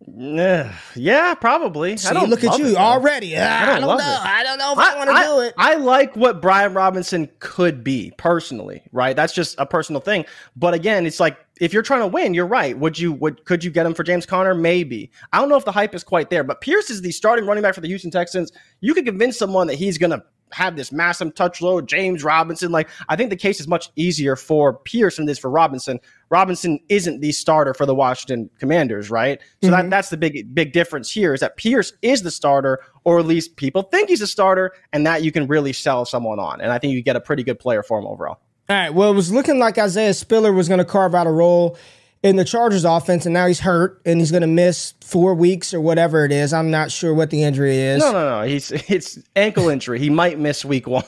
Yeah, probably. See, I don't look at you it, already. I don't don't, know. it. I don't know if I, want to do it. I like what Brian Robinson could be personally, right? That's just a personal thing. But again, it's like if you're trying to win, you're right. Would you would could you get him for James Conner? Maybe. I don't know if the hype is quite there, but Pierce is the starting running back for the Houston Texans. You could convince someone that he's gonna have this massive touch load, James Robinson. Like I think the case is much easier for Pierce than it is for Robinson. Robinson isn't the starter for the Washington Commanders, right? So that, mm-hmm. that's the big big difference here is that Pierce is the starter, or at least people think he's a starter, and that you can really sell someone on. And I think you get a pretty good player for him overall. All right. Well, it was looking like Isaiah Spiller was going to carve out a role in the Chargers offense, and now he's hurt and he's going to miss four weeks or whatever it is. I'm not sure what the injury is. No, no, no. He's it's ankle injury. He might miss week one.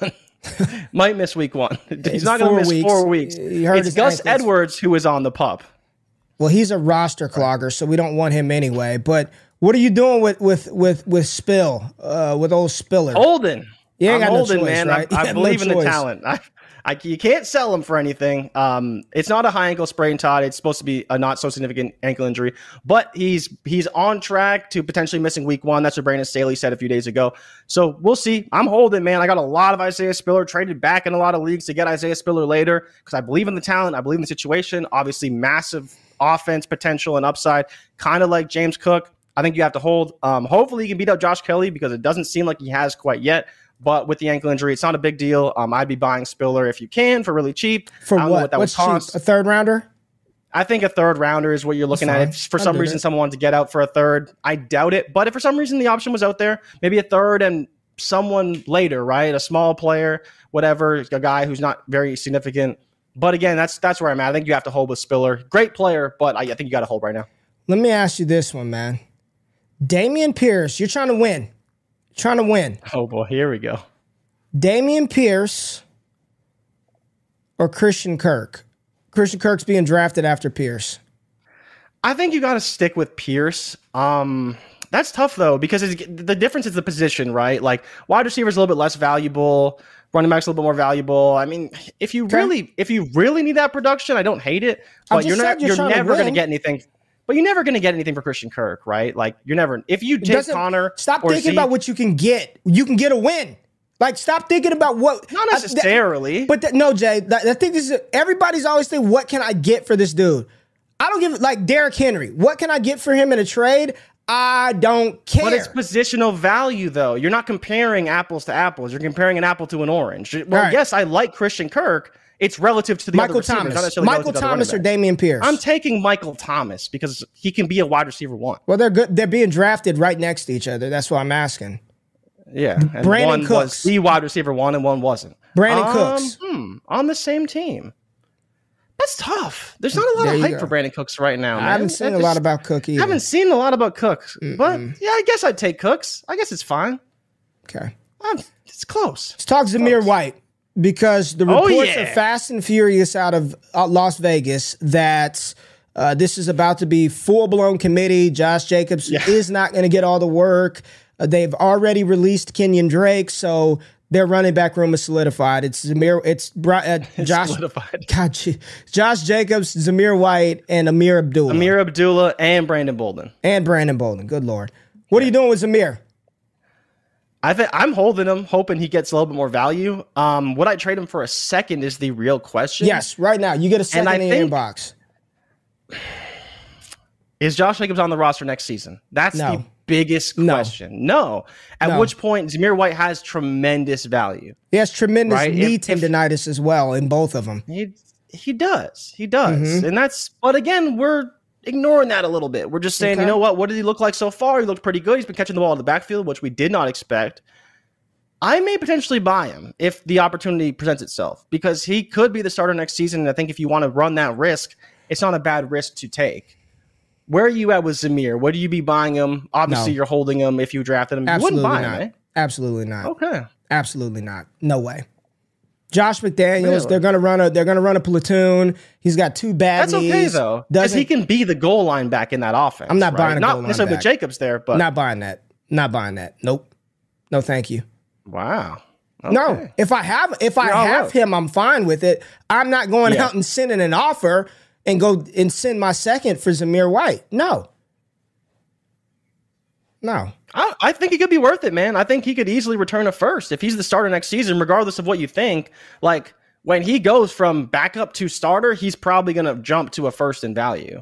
might miss week one. He's not going to miss weeks. four weeks. He hurt It's Gus ankles. Edwards who is on the pup. Well, he's a roster clogger, so we don't want him anyway. But what are you doing with with with with Spill? Uh, with old Spiller? Holden. Ain't I'm got no choice, man. right? I, I have no believe in the talent. I, I, you can't sell him for anything. Um, it's not a high ankle sprain, Todd. It's supposed to be a not so significant ankle injury, but he's he's on track to potentially missing week one. That's what Brandon Staley said a few days ago. So we'll see. I'm holding, man. I got a lot of Isaiah Spiller traded back in a lot of leagues to get Isaiah Spiller later because I believe in the talent. I believe in the situation. Obviously, massive offense potential and upside, kind of like James Cook. I think you have to hold. Um, hopefully, he can beat out Josh Kelley because it doesn't seem like he has quite yet. But with the ankle injury, it's not a big deal. Um, I'd be buying Spiller if you can for really cheap. For I don't know what? what that What's would cost. cheap? A third rounder? I think a third rounder is what you're looking at. If for I'll some reason that. someone wanted to get out for a third, I doubt it. But if for some reason the option was out there, maybe a third and someone later, right? A small player, whatever, a guy who's not very significant. But again, that's that's where I'm at. I think you have to hold with Spiller. Great player, but I, I think you got to hold right now. Let me ask you this one, man. Dameon Pierce, you're trying to win. Trying to win. Oh boy, here we go. Dameon Pierce or Christian Kirk? Christian Kirk's being drafted after Pierce. I think you got to stick with Pierce. Um, that's tough though because it's, the difference is the position, right? Like wide receiver is a little bit less valuable, running back's a little bit more valuable. I mean, if you really, if you really need that production, I don't hate it, but you're not, you're you're, never going to get anything. But you're never going to get anything for Christian Kirk, right? Like you're never. If you take Connor, Stop thinking about what you can get. You can get a win. Like stop thinking about what. Not I- that- necessarily. but th- no, Jay. That, I think this is everybody's always thinking, what can I get for this dude? I don't give like Derrick Henry. What can I get for him in a trade? I don't care. But it's positional value, though. You're not comparing apples to apples. You're comparing an apple to an orange. Well, Right. yes, I like Christian Kirk. It's relative to the Michael Thomas. Michael relative to the other Thomas or. Dameon Pierce. I'm taking Michael Thomas because he can be a wide receiver one. well, they're good. They're being drafted right next to each other. That's why I'm asking. Yeah, and Brandin one Cooks. was the wide receiver one, and one wasn't. Brandin Um, Cooks. hmm, on the same team. That's tough. There's not a lot There of hype go. for Brandin Cooks right now. I haven't seen a lot about Cook either. haven't seen a lot about Cooks, but yeah, I guess I'd take Cooks. I guess it's fine. okay. Um, it's close. Let's talk Zamir White because the Oh, reports yeah. are fast and furious out of uh, Las Vegas that uh, this is about to be full blown committee. Josh Jacobs Yeah. is not going to get all the work. Uh, they've already released Kenyan Drake, so their running back room is solidified. It's Zamir, it's uh, Josh, solidified. God, Josh Jacobs, Zamir White, and Ameer Abdullah. Ameer Abdullah and Brandon Bolden. And Brandon Bolden. Good lord. What yeah. are you doing with Zamir? I think I'm holding him, hoping he gets a little bit more value. Um, would I trade him for a second? Is the real question. Yes, right now you get a second in inbox. Is Josh Jacobs on the roster next season? That's no. the biggest question. No. no. At no. which point, Zamir White has tremendous value. He has tremendous right? knee if, tendonitis if, as well in both of them. He, he does. He does. Mm-hmm. And that's, but again, we're ignoring that a little bit. We're just saying, okay. you know what? What did he look like so far? He looked pretty good. He's been catching the ball in the backfield, which we did not expect. I may potentially buy him if the opportunity presents itself because he could be the starter next season. And I think if you want to run that risk, it's not a bad risk to take. Where are you at with Zamir? Would you be buying him? Obviously, no. you're holding him if you drafted him. Absolutely you not. Him, eh? Absolutely not. Okay. Absolutely not. No way. Josh McDaniels, really? they're gonna run a they're gonna run a platoon. He's got two bad. That's knees. okay though, because he can be the goal line back in that offense. I'm not right? buying a not necessarily with Jacobs there, but not buying that. Not buying that. Nope. No, thank you. Wow. Okay. No, if I have if I have him, I'm fine with it. I'm not going yeah. out and sending an offer and go and send my second for Zamir White. No. No. I, I, think he could be worth it, man. I think he could easily return a first if he's the starter next season, regardless of what you think. Like when he goes from backup to starter, he's probably going to jump to a first in value.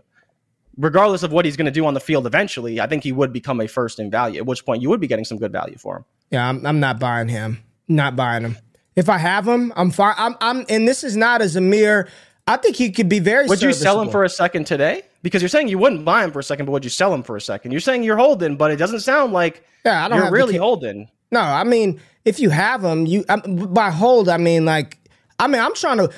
Regardless of what he's going to do on the field eventually, I think he would become a first in value, at which point you would be getting some good value for him. Yeah, I'm, I'm not buying him. Not buying him. If I have him, I'm fine. I'm, I'm, and this is not as a mere. I think he could be very. Would you sell him for a second today? Because you're saying you wouldn't buy him for a second, but would you sell him for a second? You're saying you're holding, but it doesn't sound like yeah, I don't you're really holding. No, I mean, if you have him, you I, by hold, I mean like, I mean, I'm trying to.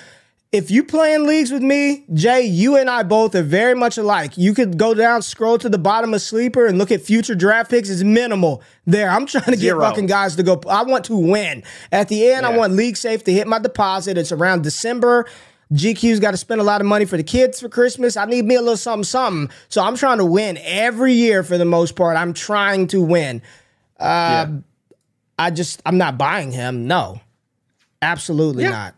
If you play in leagues with me, Jay, you and I both are very much alike. You could go down, scroll to the bottom of sleeper, and look at future draft picks. It's minimal there. I'm trying to Zero. get fucking guys to go. I want to win. At the end, yeah. I want league safe to hit my deposit. It's around December. GQ's got to spend a lot of money for the kids for Christmas. I need me a little something, something. So I'm trying to win every year for the most part. I'm trying to win. Uh, yeah. I just, I'm not buying him. No, absolutely yeah. not.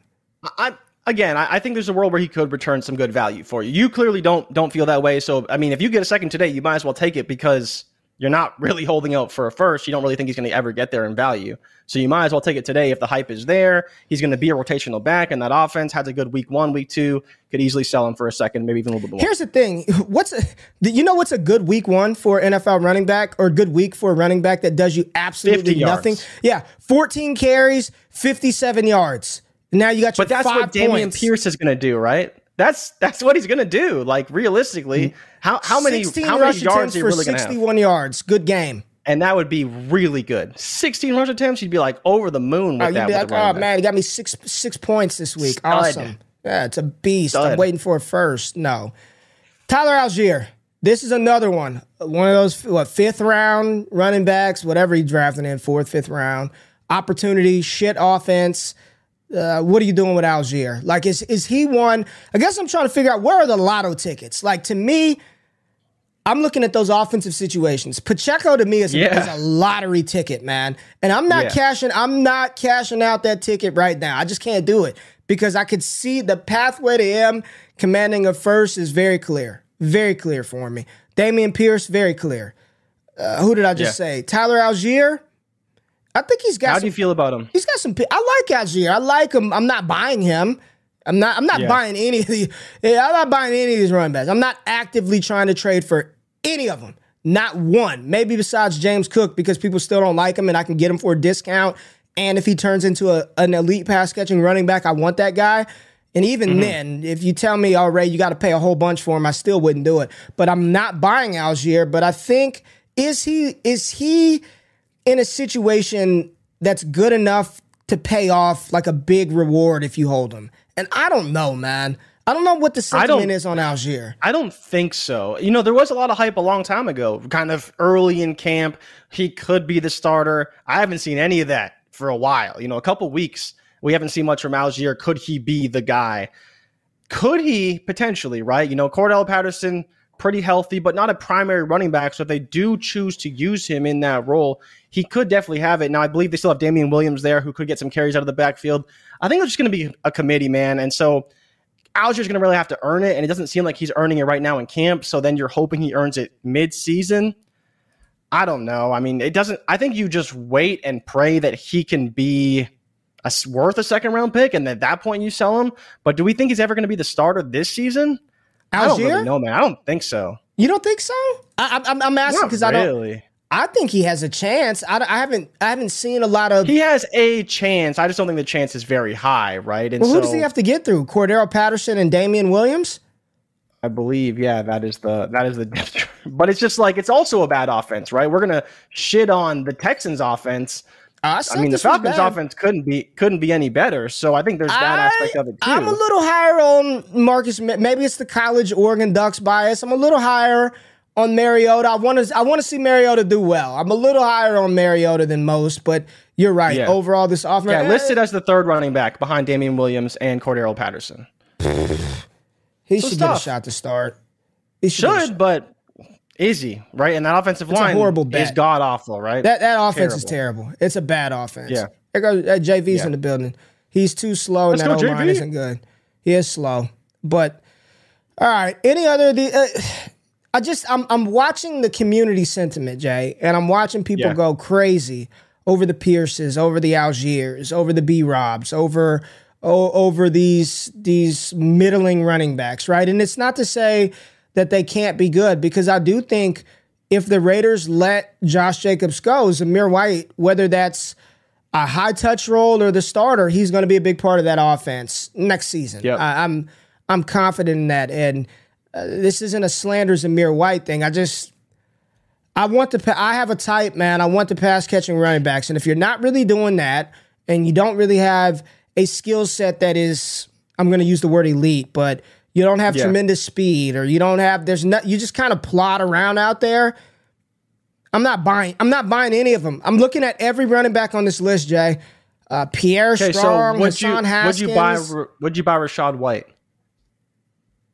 I, again, I, I, think there's a world where he could return some good value for you. You clearly don't don't feel that way. So I mean, if you get a second today, you might as well take it because you're not really holding out for a first. You don't really think he's going to ever get there in value. So you might as well take it today if the hype is there. He's going to be a rotational back in that offense. Has a good week one, week two. Could easily sell him for a second, maybe even a little bit more. Here's the thing: what's a, you know what's a good week one for NFL running back or good week for a running back that does you absolutely nothing? Yeah, 14 carries, 57 yards. Now you got your but that's what Dameon Pierce is going to do, right? That's that's what he's going to do. Like realistically, mm-hmm. how how many how many yards for really 61 yards? Good game. And that would be really good. 16 rush attempts, you'd be like over the moon with oh, that. Be like, oh man, he got me six six points this week. Stud. Awesome. Yeah, it's a beast. Stud. I'm waiting for it first. No. Tyler Allgeier. This is another one. One of those what fifth round running backs, whatever he drafted in, fourth, fifth round. Opportunity, shit offense uh, what are you doing with Allgeier? Like, is is he one? I guess I'm trying to figure out where are the lotto tickets. Like to me, I'm looking at those offensive situations. Pacheco to me is, yeah. is a lottery ticket, man. And I'm not yeah. cashing. I'm not cashing out that ticket right now. I just can't do it because I could see the pathway to him commanding a first is very clear, very clear for me. Dameon Pierce, very clear. Uh, who did I just yeah. say? Tyler Allgeier. I think he's got. How some, do you feel about him? He's got some. I like Allgeier. I like him. I'm not buying him. I'm not. I'm not yeah. buying any of the. I'm not buying any of these running backs. I'm not actively trying to trade for any of them. Not one. Maybe besides James Cook because people still don't like him, and I can get him for a discount. And if he turns into a, an elite pass catching running back, I want that guy. And even mm-hmm. then, if you tell me, all right, you got to pay a whole bunch for him, I still wouldn't do it. But I'm not buying Allgeier. But I think is he is he in a situation that's good enough to pay off like a big reward if you hold him. And I don't know, man. I don't know what the sentiment is on Allgeier. I don't think so. You know, there was a lot of hype a long time ago, kind of early in camp. He could be the starter. I haven't seen any of that for a while. You know, a couple weeks, we haven't seen much from Allgeier. Could he be the guy? Could he potentially, right? You know, Cordarrelle Patterson pretty healthy, but not a primary running back. So if they do choose to use him in that role, he could definitely have it. Now I believe they still have Damien Williams there, who could get some carries out of the backfield. I think it's just going to be a committee, man, and so. Allgeier's going to really have to earn it, and it doesn't seem like he's earning it right now in camp. So then you're hoping he earns it mid-season. I don't know. I mean, it doesn't. I think you just wait and pray that he can be a, worth a second round pick, and at that point you sell him. But do we think he's ever going to be the starter this season? Allgeier? I don't really know, man. I don't think so. You don't think so? I, am asking because really. I don't. I think he has a chance. I, I, haven't I haven't seen a lot of. He has a chance. I just don't think the chance is very high, right? And well, who so, does he have to get through? Cordarrelle Patterson and Damien Williams. I believe, yeah, that is the that is the. but it's just like it's also a bad offense, right? We're gonna shit on the Texans' offense. I, I mean, the Falcons' offense couldn't be couldn't be any better. So I think there's that I, aspect of it too. I'm a little higher on Marcus. Maybe it's the college Oregon Ducks bias. I'm a little higher on Mariota. I want to I want to see Mariota do well. I'm a little higher on Mariota than most, but you're right. Yeah. Overall, this offense yeah listed as the third running back behind Damien Williams and Cordarrelle Patterson. He so should get a shot to start. He should, should but is he right? And that offensive it's line horrible bet. is god awful, right? That that offense terrible. is terrible. It's a bad offense. Yeah. There goes uh, JV's yeah. in the building. He's too slow, Let's and that O line isn't good. He is slow, but all right. Any other the? Uh, I just I'm I'm watching the community sentiment, Jay, and I'm watching people yeah. go crazy over the Pierces, over the Allgeiers, over the B Robs, over o- over these these middling running backs, right? And it's not to say that they can't be good because I do think if the Raiders let Josh Jacobs go, Zamir White, whether that's a high touch role or the starter, he's going to be a big part of that offense next season. Yep. I, I'm I'm confident in that, and uh, this isn't a slander Zamir White thing. I just I want to. I have a type, man. I want the pass catching running backs, and if you're not really doing that, and you don't really have a skill set that is I'm going to use the word elite, but you don't have yeah. tremendous speed or you don't have there's not you just kind of plot around out there. I'm not buying I'm not buying any of them. I'm looking at every running back on this list, Jay. Uh, Pierre okay, Strong, so would you, Haskins. Would you buy would you buy Rachaad White?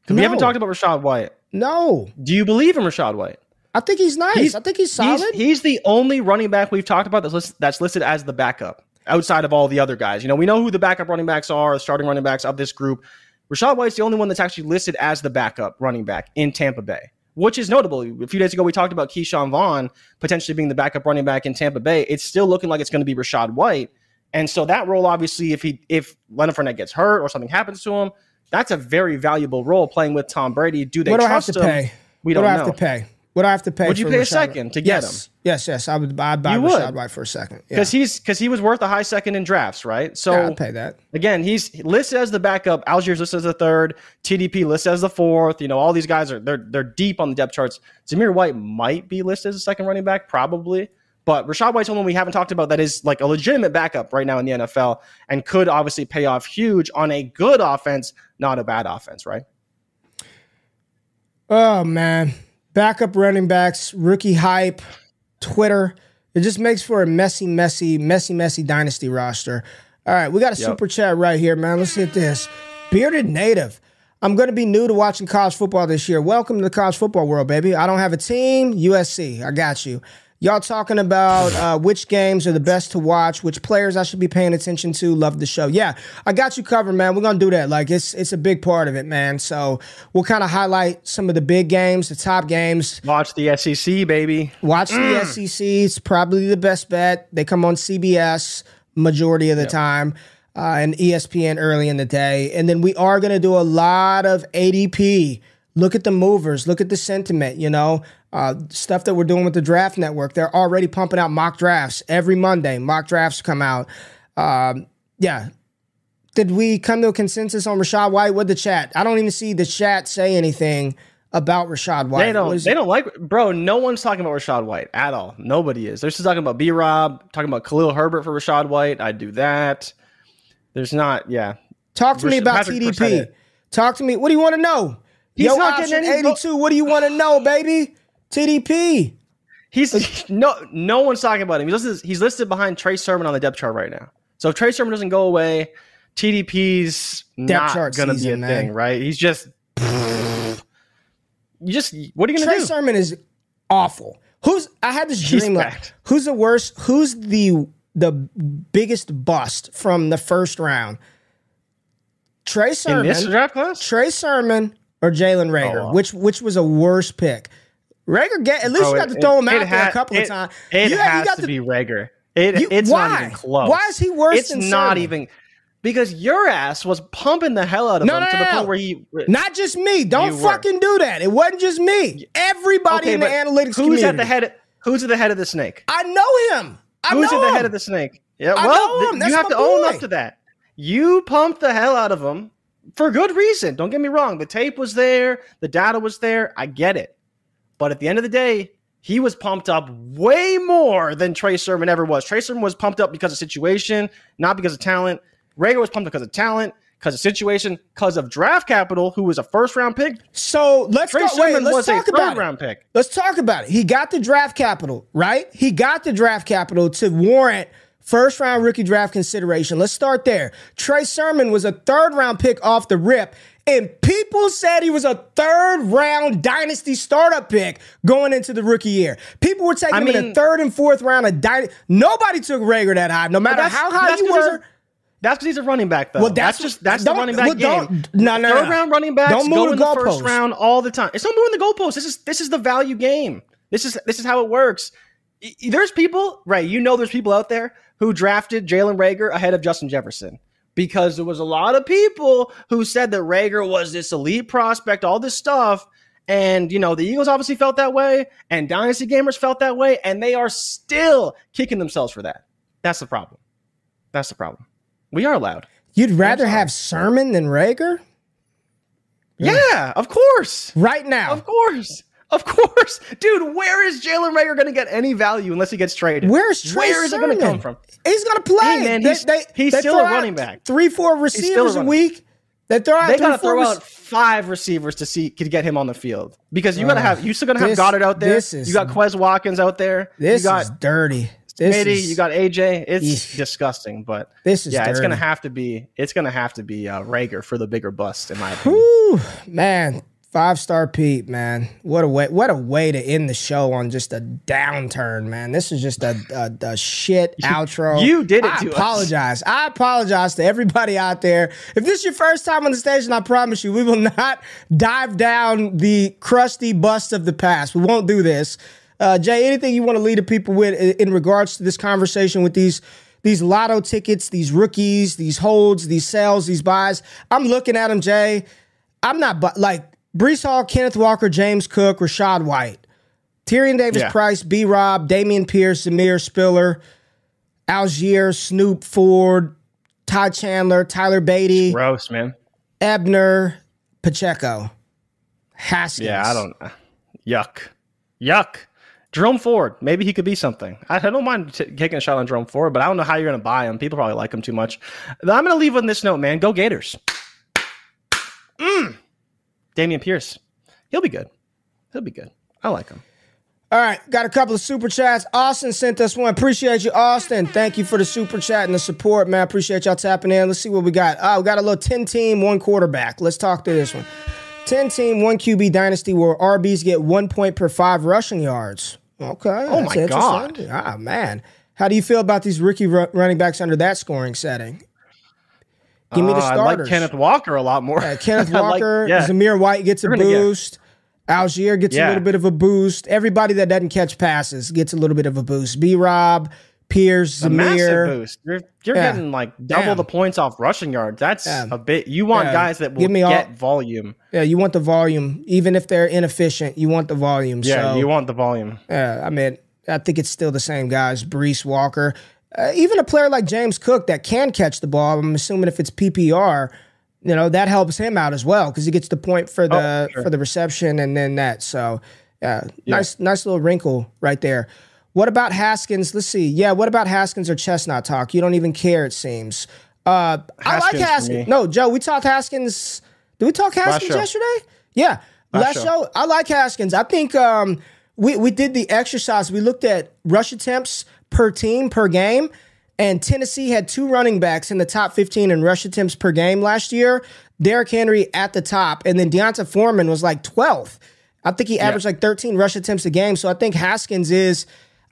No. We haven't talked about Rachaad White. No. Do you believe in Rachaad White? I think he's nice. He's, I think he's solid. He's, he's, the only running back we've talked about that's, list, that's listed as the backup outside of all the other guys. You know, we know who the backup running backs are, the starting running backs of this group. Rachaad White's the only one that's actually listed as the backup running back in Tampa Bay, which is notable. A few days ago, we talked about Ke'Shawn Vaughn potentially being the backup running back in Tampa Bay. It's still looking like it's going to be Rachaad White. And so that role, obviously, if he if Leonard Fournette gets hurt or something happens to him, that's a very valuable role playing with Tom Brady. Do they what trust I have to him? Pay? We what don't do I have know. to pay? What do I have to pay? Would you pay Rachaad? a second to get yes. him? Yes, yes. I would. I'd buy you Rachaad would. White for a second because yeah. he's because he was worth a high second in drafts, right? So yeah, I'd pay that again. He's listed as the backup. Allgeier's listed as the third. TDP listed as the fourth. You know, all these guys are they're they're deep on the depth charts. Zamir White might be listed as a second running back, probably. But Rachaad White's one we haven't talked about that is like a legitimate backup right now in the NFL and could obviously pay off huge on a good offense, not a bad offense, right? Oh man, backup running backs, rookie hype, Twitter. It just makes for a messy, messy, messy, messy dynasty roster. All right, we got a yep. super chat right here, man. Let's hit this. Bearded Native. I'm going to be new to watching college football this year. Welcome to the college football world, baby. I don't have a team. USC. I got you. Y'all talking about uh, which games are the best to watch, which players I should be paying attention to. Love the show. Yeah, I got you covered, man. We're gonna do that. Like it's it's a big part of it, man. So we'll kind of highlight some of the big games, the top games. Watch the SEC, baby. Watch mm. the SEC. It's probably the best bet. They come on CBS majority of the yep. time. Uh, and ESPN early in the day. And then we are going to do a lot of ADP. Look at the movers, look at the sentiment, you know uh, stuff that we're doing with the draft network. They're already pumping out mock drafts every Monday. Mock drafts come out. Um, yeah. Did we come to a consensus on Rachaad White with the chat? I don't even see the chat say anything about Rachaad White. They don't. They don't like, bro. No one's talking about Rachaad White at all. Nobody is. They're just talking about B. Rob, talking about Khalil Herbert for Rachaad White. I do that. There's not. Yeah. Talk to me about Patrick TDP. Talk to me. What do you want to know? He's Yo, not getting any 82. What do you want to know, baby? TDP. He's no no one's talking about him. He's listed, he's listed behind Trey Sermon on the depth chart right now. So if Trey Sermon doesn't go away, TDP's depth not going to be a man. thing, right? He's just you just what are you gonna Trey do? Sermon is awful. Who's I had this He's dream like who's the worst? Who's the the biggest bust from the first round? Trey In Sermon, this draft class? Trey Sermon, or Jalen Reagor? Oh. Uh, which which was a worse pick? Reagor get at least Bro, you oh, got to it- throw him out there ha- a couple it- of times. It You got- you has got to be Reagor. It, You- it's why? not even close. Why is he worse It's than not Sermon? even because your ass was pumping the hell out of No, him no, to the no. point where he. Uh, not just me. Don't You were. fucking do that. It wasn't just me. Everybody Okay, in the analytics who's community. at the head? Who's at the head of the snake? I know him. I Who's know at the him. head of the snake? Yeah, I well, know him. That's you have to own up to that. You pumped the hell out of him for good reason. Don't get me wrong. The tape was there, the data was there. I get it. But at the end of the day, he was pumped up way more than Trey Sermon ever was. Trey Sermon was pumped up because of situation, not because of talent. Reagor was pumped up because of talent, because of situation, because of draft capital, who was a first round pick. So let's Trey go. Wait, let's talk about it. round pick. Let's talk about it. He got the draft capital, right? He got the draft capital to warrant first round rookie draft consideration. Let's start there. Trey Sermon was a third round pick off the rip, and people said he was a third round dynasty startup pick going into the rookie year. People were taking I him in the third and fourth round of dynasty. Nobody took Reagor that high, no matter how high you were. a- That's because he's a running back, though. Well, that's, that's- just that's the running back well, game. no, no, Third no. round running backs Don't move go the in the first goalposts. round all the time. It's not moving the goalposts. This is this is the value game. This is this is how it works. There's people, right? You know, there's people out there who drafted Jalen Reagor ahead of Justin Jefferson because there was a lot of people who said that Reagor was this elite prospect, all this stuff. And you know the Eagles obviously felt that way, and Dynasty gamers felt that way, and they are still kicking themselves for that. That's the problem. That's the problem. We are allowed. You'd rather have Sermon than Reagor Yeah, of course. right now. Of course. Of course. Dude, where is Jalen Reagor going to get any value unless he gets traded? Where's Trey Where is it going to come from? He's gonna play. Hey, man, he's- he's still a running back. Three, four still a receivers a week. They throw out They got to throw rec- out five receivers to see to get him on the field because you got to have you still going to have This- Goddard out there. is- you got Quez Watkins out there. This you got is dirty. This Smitty, is, you got AJ. It's Eesh. disgusting, but This is yeah, it's going to have to be it's going to have to be uh, Reagor for the bigger bust in my opinion. Whew, man. Five star Pete, man. What a way! What a way to end the show on just a downturn, man. This is just a, a, a shit outro. you did it I to us. apologize. I apologize to everybody out there. If this is your first time on the station, I promise you, we will not dive down the crusty bust of the past. We won't do this. Uh, Jay, anything you want to lead the people with in, in regards to this conversation with these these lotto tickets, these rookies, these holds, these sales, these buys? I'm looking at them, Jay. I'm not bu- like Breece Hall, Kenneth Walker, James Cook, Rachaad White, Tyrion Davis Yeah. Price, B Rob, Dameon Pierce, Zamir Spiller, Allgeier, Snoop Ford, Todd Chandler, Tyler Badie, Gross, man. Ebner, Pacheco, Haskins. Yeah, I don't. Yuck, yuck. Jerome Ford, maybe he could be something. I, I don't mind t- taking a shot on Jerome Ford, but I don't know how you're going to buy him. People probably like him too much. I'm going to leave on this note, man. Go Gators. Mm. Dameon Pierce, he'll be good. He'll be good. I like him. All right, got a couple of super chats. Austin sent us one. Appreciate you, Austin. Thank you for the super chat and the support, man. Appreciate y'all tapping in. Let's see what we got. Oh, we got a little 10 team, one quarterback. Let's talk to this one. 10 team, one QB dynasty where RBs get one point per five rushing yards. Okay. Oh, my God. Ah, man. How do you feel about these rookie ru- running backs under that scoring setting? Give me the Uh, I like Kenneth Walker a lot more. Uh, Kenneth I like- Walker, yeah. Zamir White gets a gonna get- boost. Allgeier gets a little bit of a boost. Everybody that doesn't catch passes gets a little bit of a boost. B Rob, Pierce, a massive boost. You're, you're Yeah. getting like double Damn. the points off rushing yards. That's Yeah. a bit. You want Yeah. guys that will Give me all- volume. Yeah, you want the volume. Even if they're inefficient, you want the volume. Yeah, so, you want the volume. Yeah, I mean, I think it's still the same guys. Breece Walker, uh, even a player like James Cook that can catch the ball. I'm assuming if it's PPR, you know that helps him out as well because he gets the point for the Oh, sure. for the reception and then that. So, yeah, nice nice little wrinkle right there. What about Haskins? Let's see. Yeah, what about Haskins or Chestnut talk? You don't even care, it seems. Uh, I like Haskins for Haskins. me. No, Joe, we talked Haskins. Did we talk Haskins yesterday? Yeah, last, show. show. I like Haskins. I think um, we we did the exercise. We looked at rush attempts per team per game, and Tennessee had two running backs in the top 15 in rush attempts per game last year. Derrick Henry at the top, and then D'Onta Foreman was like 12th. I think he averaged yeah. like 13 rush attempts a game. So I think Haskins is.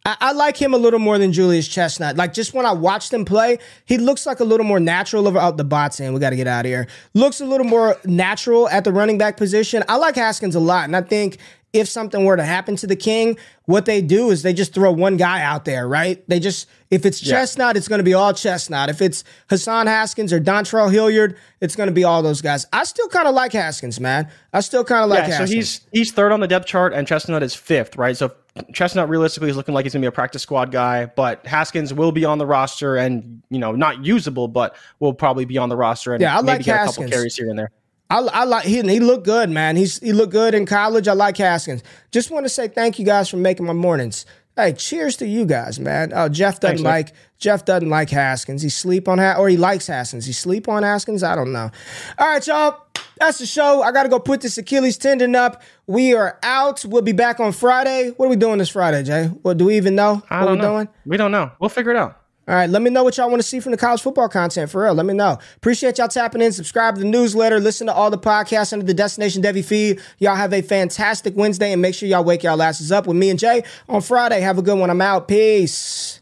I, I, like him a little more than Julius Chestnut. Like just when I watched him play, he looks like a little more natural. Over out oh, the bots in, we got to get out of here. Looks a little more natural at the running back position. I like Haskins a lot, and I think if something were to happen to the king, what they do is they just throw one guy out there, right? They just if it's yeah. Chestnut, it's going to be all Chestnut. If it's Hassan Haskins or Dontrell Hilliard, it's going to be all those guys. I still kind of like Haskins, man. I still kind of like yeah, Haskins. So he's he's third on the depth chart, and Chestnut is fifth, right? So Chestnut realistically is looking like he's going to be a practice squad guy, but Haskins will be on the roster and you know not usable, but will probably be on the roster and yeah, I maybe like get Haskins. a couple carries here and there. I, I like he, he looked good, man. He's he looked good in college. I like Haskins. Just want to say thank you guys for making my mornings. Hey, cheers to you guys, man. Oh, Jeff doesn't Thanks, like. Jeff doesn't like Haskins. He sleep on ha- or he likes Haskins. He sleep on Haskins. I don't know. All right, y'all. That's the show. I got to go put this Achilles tendon up. We are out. We'll be back on Friday. What are we doing this Friday, Jay? What do we even know? I what we're know. doing? We don't know. We'll figure it out. All right, let me know what y'all want to see from the college football content for real. Let me know. Appreciate y'all tapping in. Subscribe to the newsletter. Listen to all the podcasts under the Destination Devy feed. Y'all have a fantastic Wednesday and make sure y'all wake y'all asses up with me and Jay on Friday. Have a good one. I'm out. Peace.